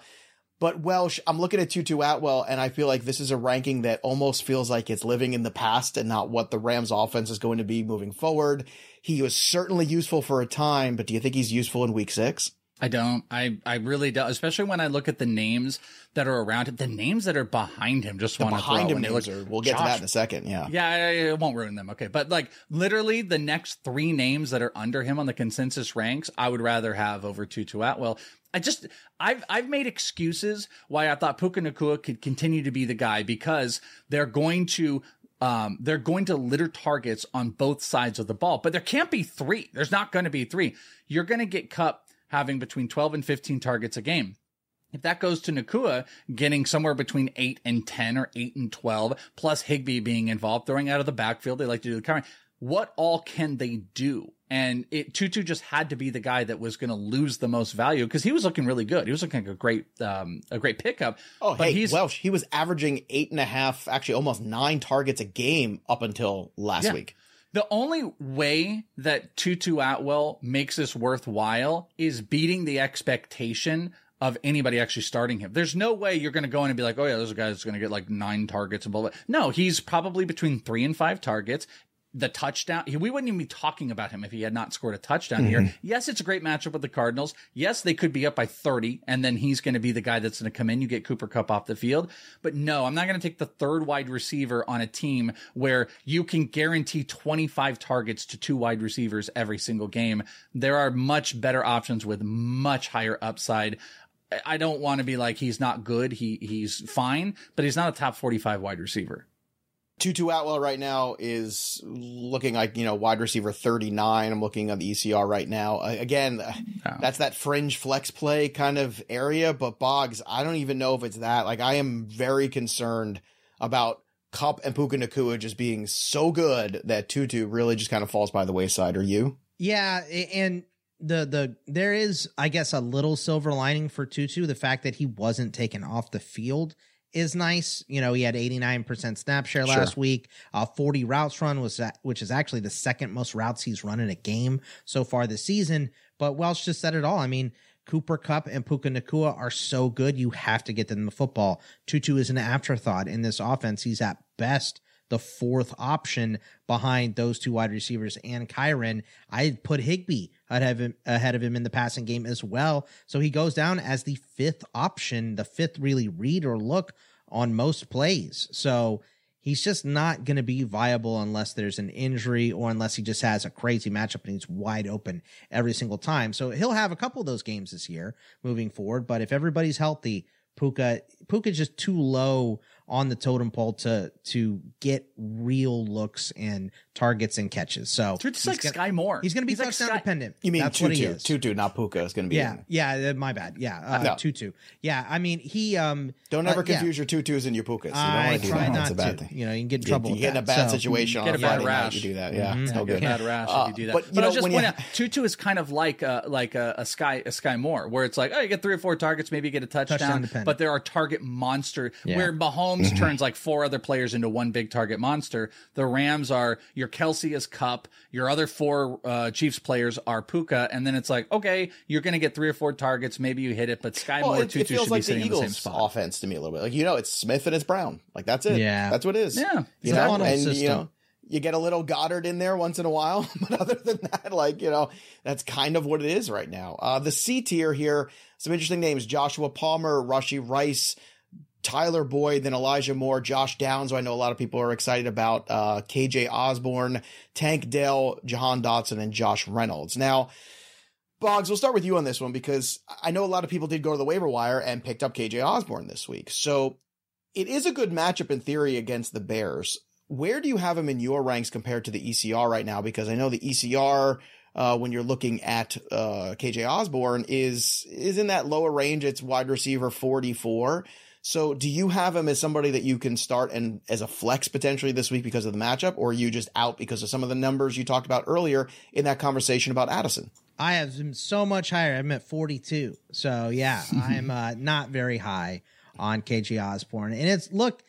But Welsh, I'm looking at Tutu Atwell, and I feel like this is a ranking that almost feels like it's living in the past and not what the Rams offense is going to be moving forward. He was certainly useful for a time, but do you think he's useful in week six? I don't. I I really don't. Especially when I look at the names that are around him, the names that are behind him. Just want to behind throw him names look. are, we'll get to that in a second. Yeah. Yeah, I- it won't ruin them. Okay. But like literally the next three names that are under him on the consensus ranks, I would rather have over Tutu Atwell. I just I've I've made excuses why I thought Puka Nacua could continue to be the guy because they're going to um they're going to litter targets on both sides of the ball. But there can't be three. There's not going to be three. You're going to get Kupp having between 12 and 15 targets a game. If that goes to Nacua getting somewhere between 8 and 10 or 8 and 12, plus Higbee being involved, throwing out of the backfield, they like to do the covering. What all can they do? And it Tutu just had to be the guy that was going to lose the most value because he was looking really good. He was looking like a great, um, a great pickup. Oh, but hey, he's Welsh, he was averaging eight and a half, actually almost nine targets a game up until last Yeah. week. The only way that Tutu Atwell makes this worthwhile is beating the expectation of anybody actually starting him. There's no way you're going to go in and be like, oh yeah, there's a guy that's going to get like nine targets and blah, blah. No, he's probably between three and five targets. The touchdown, we wouldn't even be talking about him if he had not scored a touchdown here. Mm-hmm. Yes, it's a great matchup with the Cardinals. Yes, they could be up by 30, and then he's going to be the guy that's going to come in. You get Cooper Kupp off the field. But no, I'm not going to take the third wide receiver on a team where you can guarantee 25 targets to two wide receivers every single game. There are much better options with much higher upside. I- I don't want to be like he's not good. He he's fine, but he's not a top 45 wide receiver. Tutu Atwell right now is looking like, you know, wide receiver 39. I'm looking on the ECR right now. Uh, again, uh, that's that fringe flex play kind of area, but Boggs, I don't even know if it's that. Like, I am very concerned about Kupp and Puka Nacua just being so good that Tutu really just kind of falls by the wayside. Are you? Yeah, and the the there is, I guess, a little silver lining for Tutu. The fact that he wasn't taken off the field is nice. You know, he had 89% snap share last Sure. week. Uh, 40 routes run was that, which is actually the second most routes he's run in a game so far this season. But Welsh just said it all. I mean, Cooper Kupp and Puka Nacua are so good. You have to get them the football. Tutu is an afterthought in this offense. He's at best the fourth option behind those two wide receivers and Kyren. I'd put Higbee ahead of him in the passing game as well. So he goes down as the fifth option, the fifth really read or look on most plays. So he's just not going to be viable unless there's an injury or unless he just has a crazy matchup and he's wide open every single time. So he'll have a couple of those games this year moving forward. But if everybody's healthy, Puka Puka's just too low on the totem pole to to get real looks and targets and catches. So Dude, it's he's like gonna- Skyy Moore. He's going to be He's like touchdown Sky- dependent. You mean That's what he Tutu? is. Tutu, not Puka is going to be. Yeah, in. yeah, uh, my bad. Yeah, uh, No. Tutu. Yeah, I mean he. um Don't uh, ever yeah. confuse your Tutus and your Pukas. You don't I do try that. not bad to. thing. You know, you can get in trouble. You, with get in a bad So- situation Get on a bad rash. You do that. Yeah, it's no Get a good. bad rash Uh, if you do that. but But, I was just pointing out, Tutu is kind of like a like a, a Sky a Skyy Moore, where it's like, oh, you get three or four targets, maybe you get a touchdown, Touchdown but there are target monster where Mahomes turns like four other players into one big target monster. The Rams are your Kelce is Kupp, your other four uh, Chiefs players are Puka, and then it's like, okay, you're going to get three or four targets, maybe you hit it, but Sky Well, Moore it, Tutu it feels should like be the sitting in the same Eagles' spot. offense to me a little bit. Like you know, it's Smith and it's Brown. Like that's it. Yeah. that's what it is. Yeah. you know, funnel and you know, you get a little Goedert in there once in a while, but other than that, like you know, that's kind of what it is right now. Uh, the C tier here, some interesting names: Joshua Palmer, Rashee Rice. Tyler Boyd, then Elijah Moore, Josh Downs, who I know a lot of people are excited about, uh, KJ Osborn, Tank Dell, Jahan Dotson, and Josh Reynolds. Now, Boggs, we'll start with you on this one because I know a lot of people did go to the waiver wire and picked up KJ Osborn this week. So it is a good matchup in theory against the Bears. Where do you have him in your ranks compared to the ECR right now? Because I know the ECR, uh, when you're looking at uh, KJ Osborn, is is in that lower range. It's wide receiver 44. So do you have him as somebody that you can start and as a flex potentially this week because of the matchup, or are you just out because of some of the numbers you talked about earlier in that conversation about Addison? I have him so much higher. I'm at 42. So yeah, I'm uh, not very high on KJ Osborn. And it's look,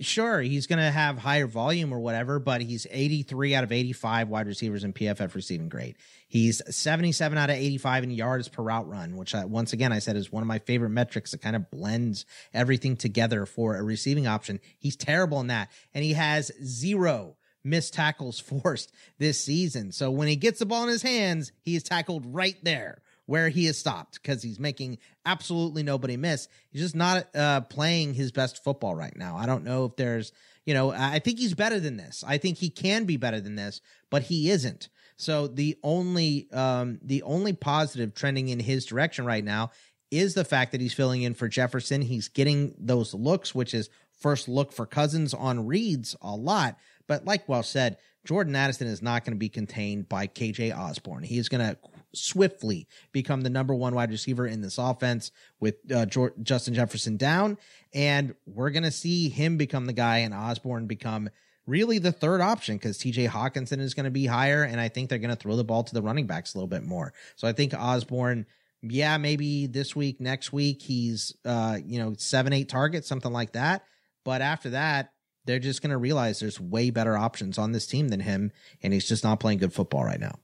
sure, he's going to have higher volume or whatever, but he's 83 out of 85 wide receivers in PFF receiving grade. He's 77 out of 85 in yards per route run, which I, once again I said is one of my favorite metrics that kind of blends everything together for a receiving option. He's terrible in that, and he has zero missed tackles forced this season. So when he gets the ball in his hands, he is tackled right there where he is stopped because he's making absolutely nobody miss. He's just not uh, playing his best football right now. I don't know if there's, you know, I think he's better than this. I think he can be better than this, but he isn't. So the only um the only positive trending in his direction right now is the fact that he's filling in for Jefferson. He's getting those looks, which is first look for Cousins on reads a lot. But like well said, Jordan Addison is not going to be contained by KJ Osborn. He is going to swiftly become the number one wide receiver in this offense with uh, Justin Jefferson down. And we're going to see him become the guy and Osborn become really the third option because TJ Hockenson is going to be higher. And I think they're going to throw the ball to the running backs a little bit more. So I think Osborne, yeah, maybe this week, next week, he's, uh, you know, seven, eight targets, something like that. But after that, they're just going to realize there's way better options on this team than him. And he's just not playing good football right now.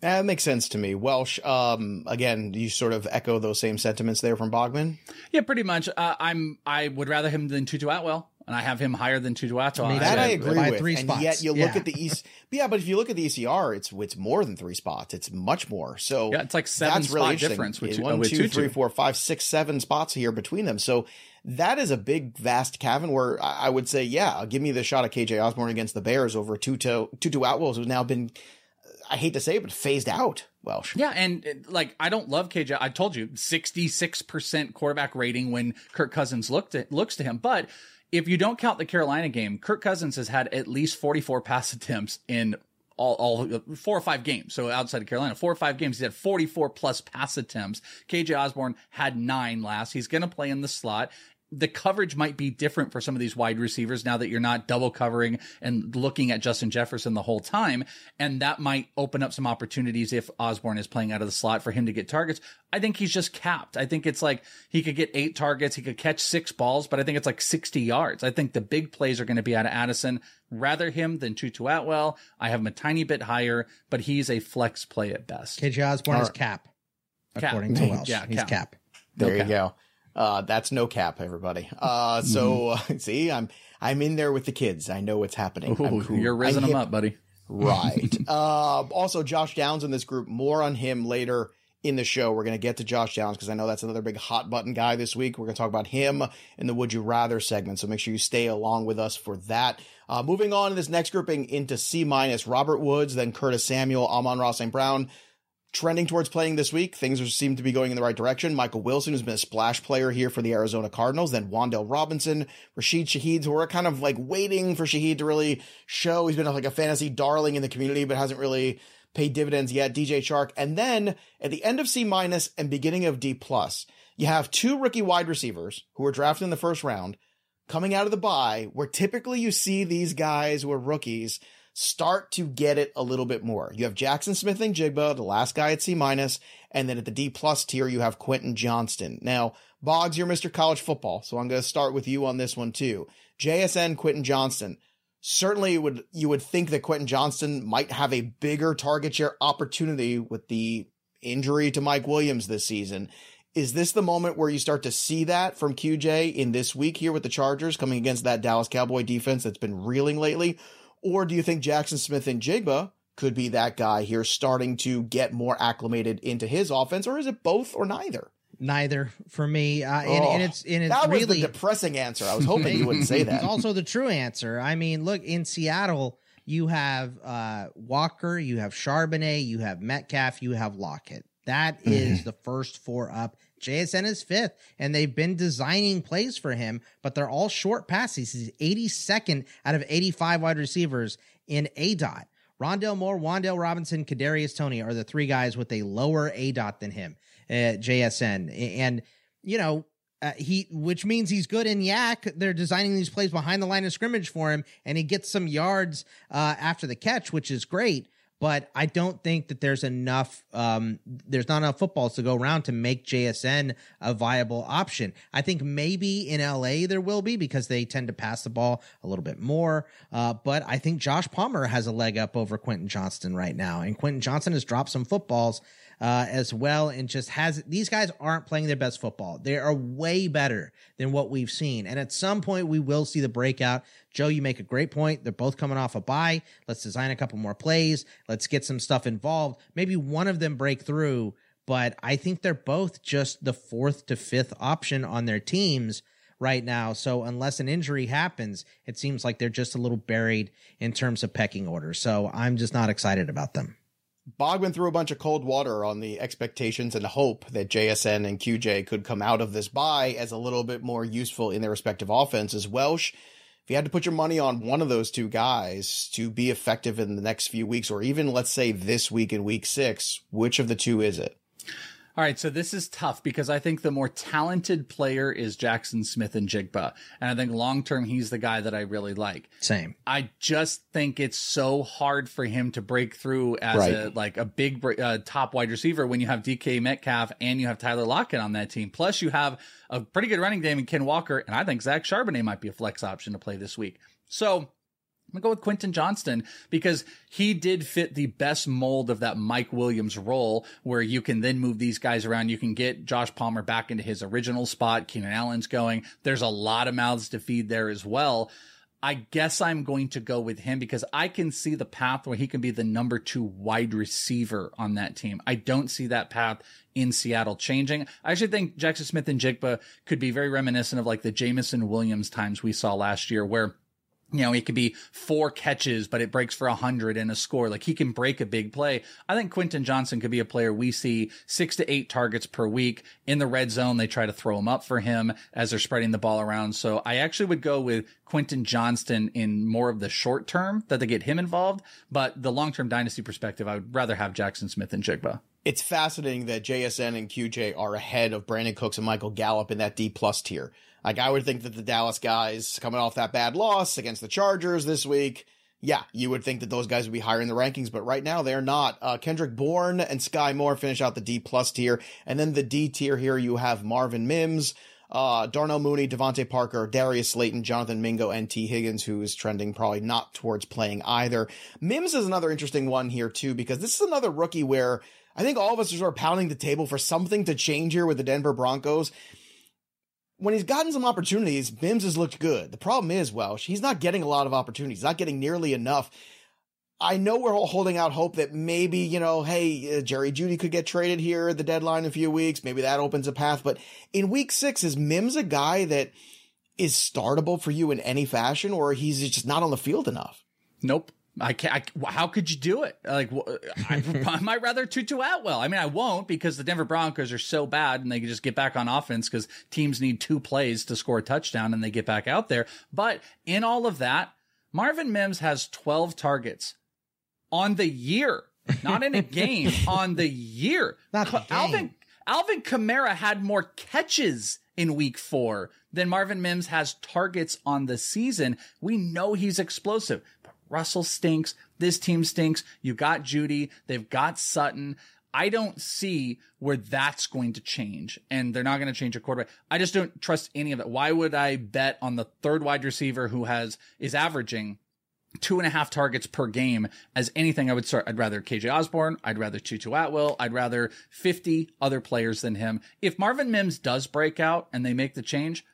That makes sense to me. Welsh, um, again, you sort of echo those same sentiments there from Bogman. Yeah, pretty much. Uh, I'm. I would rather him than Tutu Atwell, and I have him higher than Tutu Atwell. Maybe That I Yeah, agree with. three and spots. yet you look Yeah. at the East. yeah, but if you look at the ECR, it's it's more than three spots. It's much more. So Yeah, it's like seven that's really spot difference with Yeah, one, with two, Tutu. three, four, five, six, seven spots here between them. So that is a big, vast cavern where I I would say, yeah, give me the shot of KJ Osborn against the Bears over Tutu Tutu Atwell, who's now been, I hate to say it, but phased out. Welsh. Yeah, and uh, like I don't love KJ. I told you, sixty six percent quarterback rating when Kirk Cousins looked at, looks to him, but if you don't count the Carolina game, Kirk Cousins has had at least 44 pass attempts in all, all four or five games. So outside of Carolina, four or five games, he's had 44 plus pass attempts. KJ Osborn had nine last. He's going to play in the slot the coverage might be different for some of these wide receivers now that you're not double covering and looking at Justin Jefferson the whole time. And that might open up some opportunities if Osborn is playing out of the slot for him to get targets. I think he's just capped. I think it's like he could get eight targets. He could catch six balls, but I think it's like 60 yards. I think the big plays are going to be out of Addison. Rather him than Tutu Atwell. I have him a tiny bit higher, but he's a flex play at best. KJ Osborn is cap, Cap. according to Welsh. Yeah, He's cap. cap. There Okay. you go. Uh, that's no cap, everybody. Uh, so see, I'm I'm in there with the kids. I know what's happening. I'm Ooh, cool. you're raising them up, buddy. Right. uh, also, Josh Downs in this group. More on him later in the show. We're going to get to Josh Downs because I know that's another big hot button guy this week. We're going to talk about him in the Would You Rather segment. So make sure you stay along with us for that. Uh, moving on to this next grouping into C minus, Robert Woods, then Curtis Samuel, Amon-Ra St. Brown. Trending towards playing this week, things are, seem to be going in the right direction. Michael Wilson, who's been a splash player here for the Arizona Cardinals, then Wan'Dale Robinson, Rashid Shaheed, who are kind of like waiting for Shaheed to really show. He's been like a fantasy darling in the community, but hasn't really paid dividends yet. DJ Chark, and then at the end of C minus and beginning of D plus, you have two rookie wide receivers who were drafted in the first round coming out of the bye, where typically you see these guys who are rookies start to get it a little bit more. You have Jaxon Smith-Njigba, the last guy at C minus, and then at the D plus tier you have Quentin Johnston. Now, Boggs, you're Mr. College Football, so I'm going to start with you on this one too. JSN Quentin Johnston. Certainly would you would think that Quentin Johnston might have a bigger target share opportunity with the injury to Mike Williams this season. Is this the moment where you start to see that from QJ in this week here with the Chargers coming against that Dallas Cowboy defense that's been reeling lately? Or do you think Jaxon Smith-Njigba could be that guy here starting to get more acclimated into his offense? Or is it both or neither? Neither for me, uh, and, and Oh, it's and it's that was really the depressing answer. I was hoping you wouldn't say that. Also the true answer. I mean, look in Seattle, you have uh, Walker, you have Charbonnet, you have Metcalf, you have Lockett. That is the first four up. JSN is fifth, and they've been designing plays for him, but they're all short passes. He's 82nd out of 85 wide receivers in A dot. Rondale Moore, Wan'Dale Robinson, Kadarius Toney are the three guys with a lower A dot than him at JSN. And, you know, uh, he, which means he's good in yak. They're designing these plays behind the line of scrimmage for him, and he gets some yards uh, after the catch, which is great. But I don't think that there's enough. Um, there's not enough footballs to go around to make JSN a viable option. I think maybe in LA there will be because they tend to pass the ball a little bit more. Uh, but I think Josh Palmer has a leg up over Quentin Johnston right now, and Quentin Johnston has dropped some footballs uh, as well, and just has these guys aren't playing their best football. They are way better than what we've seen, and at some point we will see the breakout. Joe, you make a great point. They're both coming off a bye. Let's design a couple more plays. Let's get some stuff involved. Maybe one of them break through, but I think they're both just the fourth to fifth option on their teams right now. So unless an injury happens, it seems like they're just a little buried in terms of pecking order. So I'm just not excited about them. Bogman threw a bunch of cold water on the expectations and hope that JSN and QJ could come out of this bye as a little bit more useful in their respective offenses. Welsh, if you had to put your money on one of those two guys to be effective in the next few weeks, or even let's say this week in week six, which of the two is it? All right, so this is tough because I think the more talented player is Jaxon Smith-Njigba. And I think long term, he's the guy that I really like. Same. I just think it's so hard for him to break through as Right. a like a big uh, top wide receiver when you have DK Metcalf and you have Tyler Lockett on that team. Plus, you have a pretty good running game in Ken Walker, and I think Zach Charbonnet might be a flex option to play this week. So. I'm gonna go with Quentin Johnston because he did fit the best mold of that Mike Williams role where you can then move these guys around. You can get Josh Palmer back into his original spot. Keenan Allen's going. There's a lot of mouths to feed there as well. I guess I'm going to go with him because I can see the path where he can be the number two wide receiver on that team. I don't see that path in Seattle changing. I actually think Jaxon Smith-Njigba could be very reminiscent of like the Jameson Williams times we saw last year where you know, he could be four catches, but it breaks for a hundred in a score. Like he can break a big play. I think Quentin Johnston could be a player we see six to eight targets per week in the red zone. They try to throw him up for him as they're spreading the ball around. So I actually would go with Quentin Johnston in more of the short term that they get him involved. But the long term dynasty perspective, I would rather have Jaxon Smith-Njigba. It's fascinating that JSN and QJ are ahead of Brandin Cooks and Michael Gallup in that D plus tier. Like I would think that the Dallas guys coming off that bad loss against the Chargers this week, yeah, you would think that those guys would be higher in the rankings, but right now they're not. Uh, Kendrick Bourne and Skyy Moore finish out the D plus tier, and then the D tier here you have Marvin Mims, uh, Darnell Mooney, DeVante Parker, Darius Slayton, Jonathan Mingo, and Tee Higgins, who is trending probably not towards playing either. Mims is another interesting one here too, because this is another rookie where I think all of us are sort of pounding the table for something to change here with the Denver Broncos when he's gotten some opportunities, Mims has looked good. The problem is, Welsh; he's not getting a lot of opportunities. Not getting nearly enough. I know we're all holding out hope that maybe, you know, hey, uh, Jerry Jeudy could get traded here at the deadline in a few weeks. Maybe that opens a path. But in week six, is Mims a guy that is startable for you in any fashion, or he's just not on the field enough? Nope. I can't. I, how could you do it? Like, I, I might rather Tutu Atwell. I mean, I won't because the Denver Broncos are so bad and they can just get back on offense because teams need two plays to score a touchdown and they get back out there. But in all of that, Marvin Mims has 12 targets on the year, not in a game, on the year. Not. Alvin, Alvin Kamara had more catches in week four than Marvin Mims has targets on the season. We know he's explosive. Russell stinks. This team stinks. You got Jeudy. They've got Sutton. I don't see where that's going to change. And they're not going to change a quarterback. I just don't trust any of it. Why would I bet on the third wide receiver who has, is averaging two and a half targets per game as anything I would start. I'd rather KJ Osborn. I'd rather Tutu Atwell. I'd rather 50 other players than him. If Marvin Mims does break out and they make the change,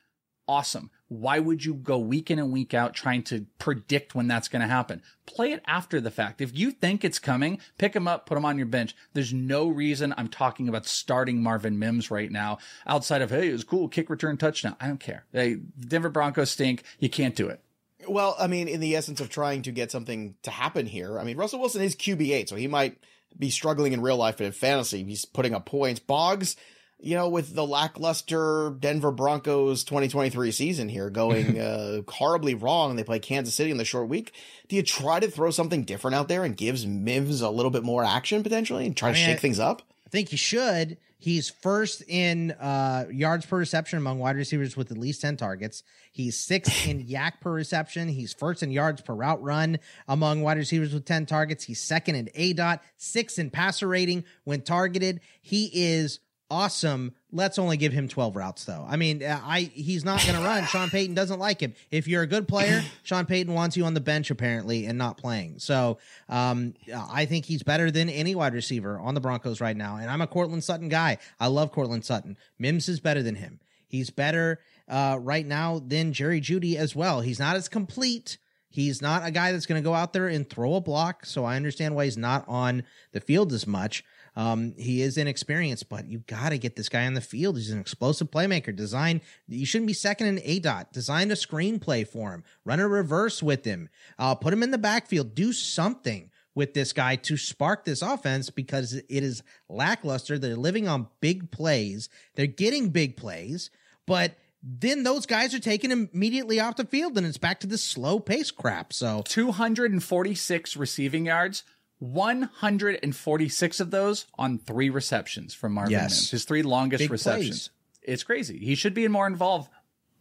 awesome. Why would you go week in and week out trying to predict when that's going to happen? Play it after the fact. If you think it's coming, pick him up, put him on your bench. There's no reason I'm talking about starting Marvin Mims right now outside of, hey, it was cool, kick return touchdown. I don't care. Hey, Denver Broncos stink. You can't do it. Well, I mean, in the essence of trying to get something to happen here, I mean, Russell Wilson is QB8, so he might be struggling in real life, but in fantasy, he's putting up points. Boggs, you know, with the lackluster Denver Broncos 2023 season here going uh, horribly wrong, they play Kansas City in the short week. Do you try to throw something different out there and gives Mims a little bit more action potentially and try I to mean, shake I- things up? I think you should. He's first in uh, yards per reception among wide receivers with at least 10 targets. He's sixth in yak per reception. He's first in yards per route run among wide receivers with 10 targets. He's second in A dot, sixth in passer rating when targeted. He is awesome. Let's only give him 12 routes though. I mean, uh, I he's not going to run. Sean Payton doesn't like him. If you're a good player, Sean Payton wants you on the bench apparently and not playing. So, um, I think he's better than any wide receiver on the Broncos right now. And I'm a Courtland Sutton guy. I love Courtland Sutton. Mims is better than him. He's better uh, right now than Jerry Jeudy as well. He's not as complete. He's not a guy that's going to go out there and throw a block. So I understand why he's not on the field as much. Um, he is inexperienced, but you got to get this guy on the field. He's an explosive playmaker. Design, you shouldn't be second in A dot. Design a screenplay for him. Run a reverse with him. Uh, put him in the backfield. Do something with this guy to spark this offense because it is lackluster. They're living on big plays. They're getting big plays, but then those guys are taken immediately off the field and it's back to this slow pace crap. So 246 receiving yards. 146 of those on three receptions from Marvin Yes. Mims. His three longest Big receptions. It's crazy. He should be more involved,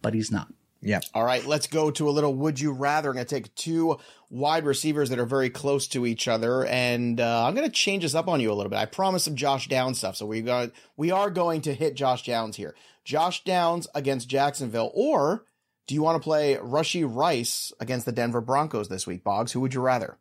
but he's not. yeah. All right, let's go to a little would you rather. I'm going to take two wide receivers that are very close to each other, and uh, I'm going to change this up on you a little bit. I promised some Josh Downs stuff, so we got we are going to hit Josh Downs here. Josh Downs against Jacksonville, or do you want to play Rashee Rice against the Denver Broncos this week, Boggs? Who would you rather?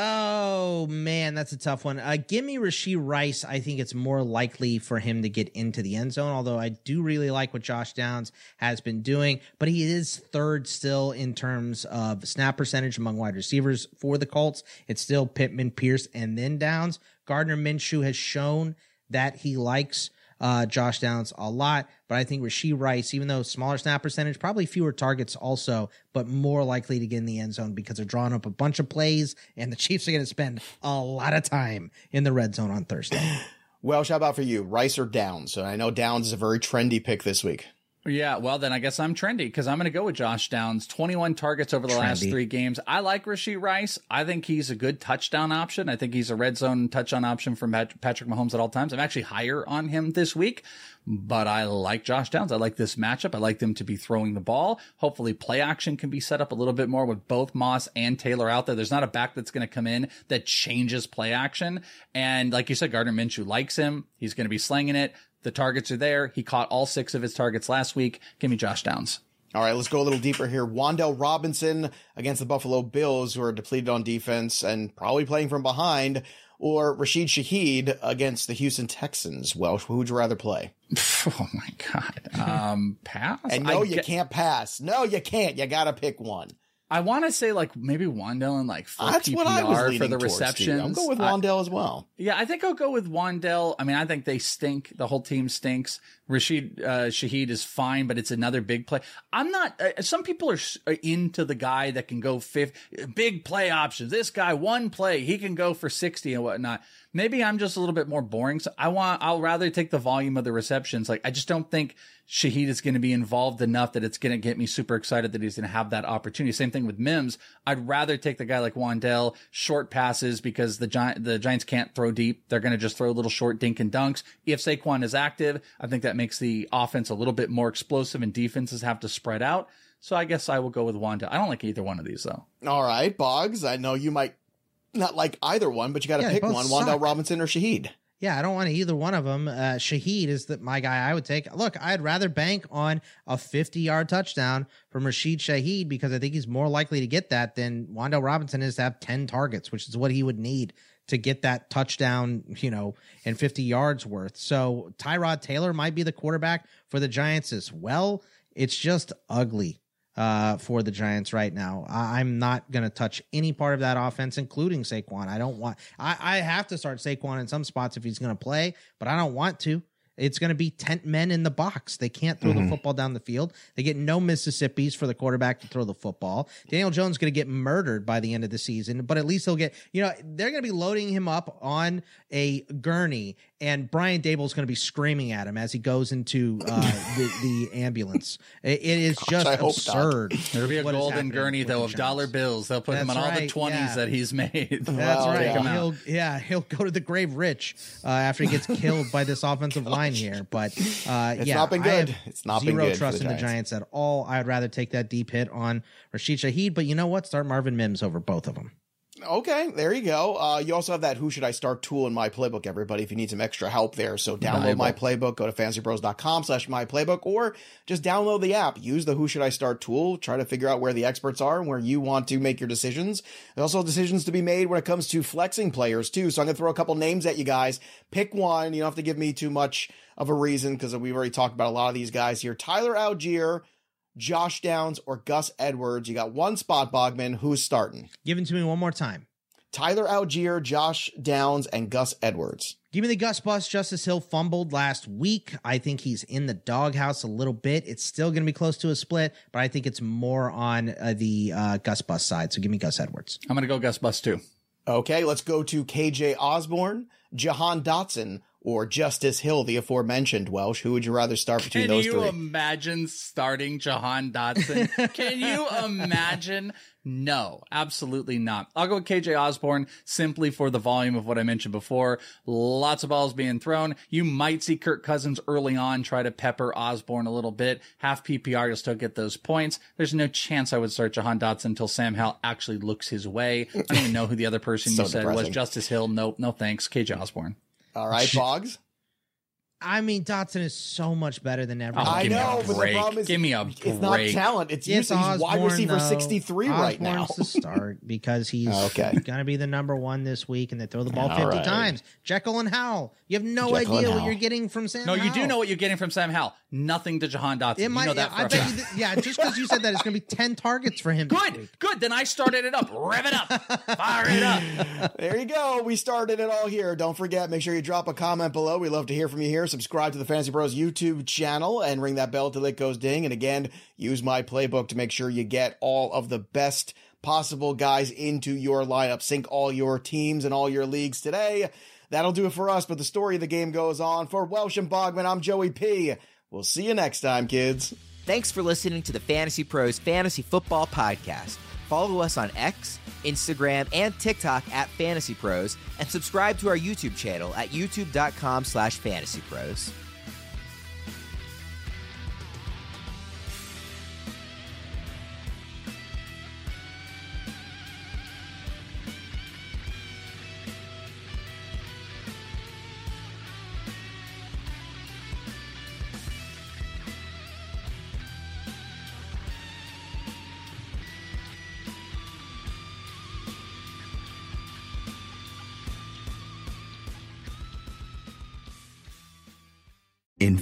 Oh man, that's a tough one. Uh, give me Rashee Rice. I think it's more likely for him to get into the end zone. Although I do really like what Josh Downs has been doing, but he is third still in terms of snap percentage among wide receivers for the Colts. It's still Pittman, Pierce, and then Downs. Gardner Minshew has shown that he likes uh, Josh Downs a lot, but I think Rashee Rice, even though smaller snap percentage, probably fewer targets also, but more likely to get in the end zone because they're drawing up a bunch of plays, and the Chiefs are going to spend a lot of time in the red zone on Thursday. Well, how about for you, Rice or Downs? So I know Downs is a very trendy pick this week. Yeah, well, then I guess I'm trendy because I'm going to go with Josh Downs. 21 targets over the Trendy. last three games. I like Rashee Rice. I think he's a good touchdown option. I think he's a red zone touchdown option from Pat- Patrick Mahomes at all times. I'm actually higher on him this week, but I like Josh Downs. I like this matchup. I like them to be throwing the ball. Hopefully, play action can be set up a little bit more with both Moss and Taylor out there. There's not a back that's going to come in that changes play action. And like you said, Gardner Minshew likes him. He's going to be slinging it. The targets are there. He caught all six of his targets last week. Give me Josh Downs. All right, let's go a little deeper here. Wan'Dale Robinson against the Buffalo Bills, who are depleted on defense and probably playing from behind, or Rashid Shaheed against the Houston Texans. Well, who would you rather play? Oh my god. Um, pass. And no, I you get- can't pass. No, you can't. You got to pick one. I want to say like maybe Wan'Dale and like full That's PPR what I was for the receptions. I'm going with I- Wan'Dale as well. yeah, I think I'll go with Wan'Dale. I mean, I think they stink. The whole team stinks. Rashid uh, Shaheed is fine, but it's another big play. I'm not. Uh, some people are are into the guy that can go fifth, big play options. This guy, one play, he can go for sixty and whatnot. Maybe I'm just a little bit more boring. So I want. I'll rather take the volume of the receptions. Like I just don't think Shaheed is going to be involved enough that it's going to get me super excited that he's going to have that opportunity. Same thing with Mims. I'd rather take the guy like Wan'Dale, short passes because the Gi- the Giants can't throw deep. They're going to just throw little short dink and dunks. If Saquon is active, I think that makes the offense a little bit more explosive and defenses have to spread out. So I guess I will go with Wanda. I don't like either one of these though. All right, Boggs. I know you might not like either one, but you got to Yeah, pick both one: suck. Wan'Dale Robinson or Shaheed. Yeah, I don't want either one of them. Uh, Shaheed is the, my guy I would take. Look, I'd rather bank on a 50 yard touchdown from Rashid Shaheed because I think he's more likely to get that than Wan'Dale Robinson is to have 10 targets, which is what he would need to get that touchdown, you know, and 50 yards worth. So Tyrod Taylor might be the quarterback for the Giants as well. It's just ugly uh, for the Giants right now. I- I'm not going to touch any part of that offense, including Saquon. I don't want. I, I have to start Saquon in some spots if he's going to play, but I don't want to. It's going to be tent men in the box. They can't throw the mm-hmm. football down the field. They get no Mississippi's for the quarterback to throw the football. Daniel Jones is going to get murdered by the end of the season, but at least he'll get. You know, they're going to be loading him up on a gurney, and Brian Daboll's going to be screaming at him as he goes into uh, the, the ambulance. It- it is just I hope not. absurd. There'll be a golden gurney with though the of dollar bills. They'll put him on That's all the twenties yeah. that he's made. That's Well, right. yeah. He'll yeah he'll go to the grave rich uh, after he gets killed by this offensive line here. But uh, It's yeah, not been good. It's not been zero good trust the in the Giants. Giants at all. I'd rather take that deep hit on Rashid Shaheed. But you know what? Start Marvin Mims over both of them. Okay, there you go. Uh, you also have that Who Should I Start tool in My Playbook, everybody, if you need some extra help there. So download My Playbook, go to fantasypros.com slash My Playbook, or just download the app. Use the Who Should I Start tool. Try to figure out where the experts are and where you want to make your decisions. There's also decisions to be made when it comes to flexing players, too. So I'm going to throw a couple names at you guys. Pick one. You don't have to give me too much of a reason because we've already talked about a lot of these guys here. Tyler Allgeier, Josh Downs, or Gus Edwards. You got one spot, Bogman. Who's starting? Give it to me one more time. Tyler Allgeier, Josh Downs, and Gus Edwards. Give me the Gus Bus. Justice Hill fumbled last week. I think he's in the doghouse a little bit. It's still going to be close to a split, but I think it's more on uh, the uh, Gus Bus side. So give me Gus Edwards. I'm gonna go Gus Bus too. Okay, let's go to KJ Osborn, Jahan Dotson, or Justice Hill, the aforementioned Welsh. Who would you rather start between Can those you imagine starting Jahan Dotson? Can you imagine? No, absolutely not. I'll go with KJ Osborn simply for the volume of what I mentioned before. Lots of balls being thrown. You might see Kirk Cousins early on try to pepper Osborn a little bit. Half PPR, you'll still get those points. There's no chance I would start Jahan Dotson until Sam Howell actually looks his way. I don't even know who the other person So you said was. Justice Hill. Nope, no thanks. KJ Osborn. All right, Boggs. I mean, Dotson is so much better than oh, everyone. Oh, I give me a know, but the problem is Give me a it's not break. talent. It's It's usage. He's wide receiver though. 63 right now. Osborn's the start because he's Okay. going to be the number one this week, and they throw the ball All 50 right. times. Jekyll and Howell. You have no Jekyll idea what you're getting from Sam No, you do know what you're getting from Sam Howell. Nothing to Jahan Dotson. It you might, know that for I a bet you, th- yeah, just because you said that, it's going to be 10 targets for him. this Good, week. good. Then I started it up. Rev it up. Fire it up. There you go. We started it all here. Don't forget, make sure you drop a comment below. We love to hear from you here. Subscribe to the Fantasy Pros YouTube channel and ring that bell till it goes ding. And again, use my playbook to make sure you get all of the best possible guys into your lineup. Sync all your teams and all your leagues today. That'll do it for us, but the story of the game goes on. For Welsh and Bogman, I'm Joey P. We'll see you next time, kids. Thanks for listening to the Fantasy Pros Fantasy Football Podcast. Follow us on X, Instagram, and TikTok at Fantasy Pros, and subscribe to our YouTube channel at youtube.com slash fantasypros.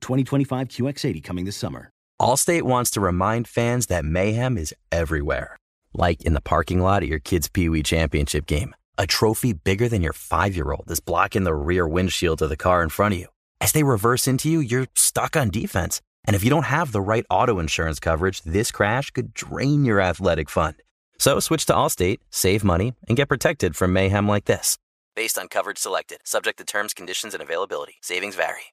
2025 QX80 coming this summer. Allstate wants to remind fans that mayhem is everywhere. Like in the parking lot at your kid's Pee Wee Championship game. A trophy bigger than your five year old is blocking the rear windshield of the car in front of you. As they reverse into you, you're stuck on defense. And if you don't have the right auto insurance coverage, this crash could drain your athletic fund. So switch to Allstate, save money, and get protected from mayhem like this. Based on coverage selected, subject to terms, conditions, and availability. Savings vary.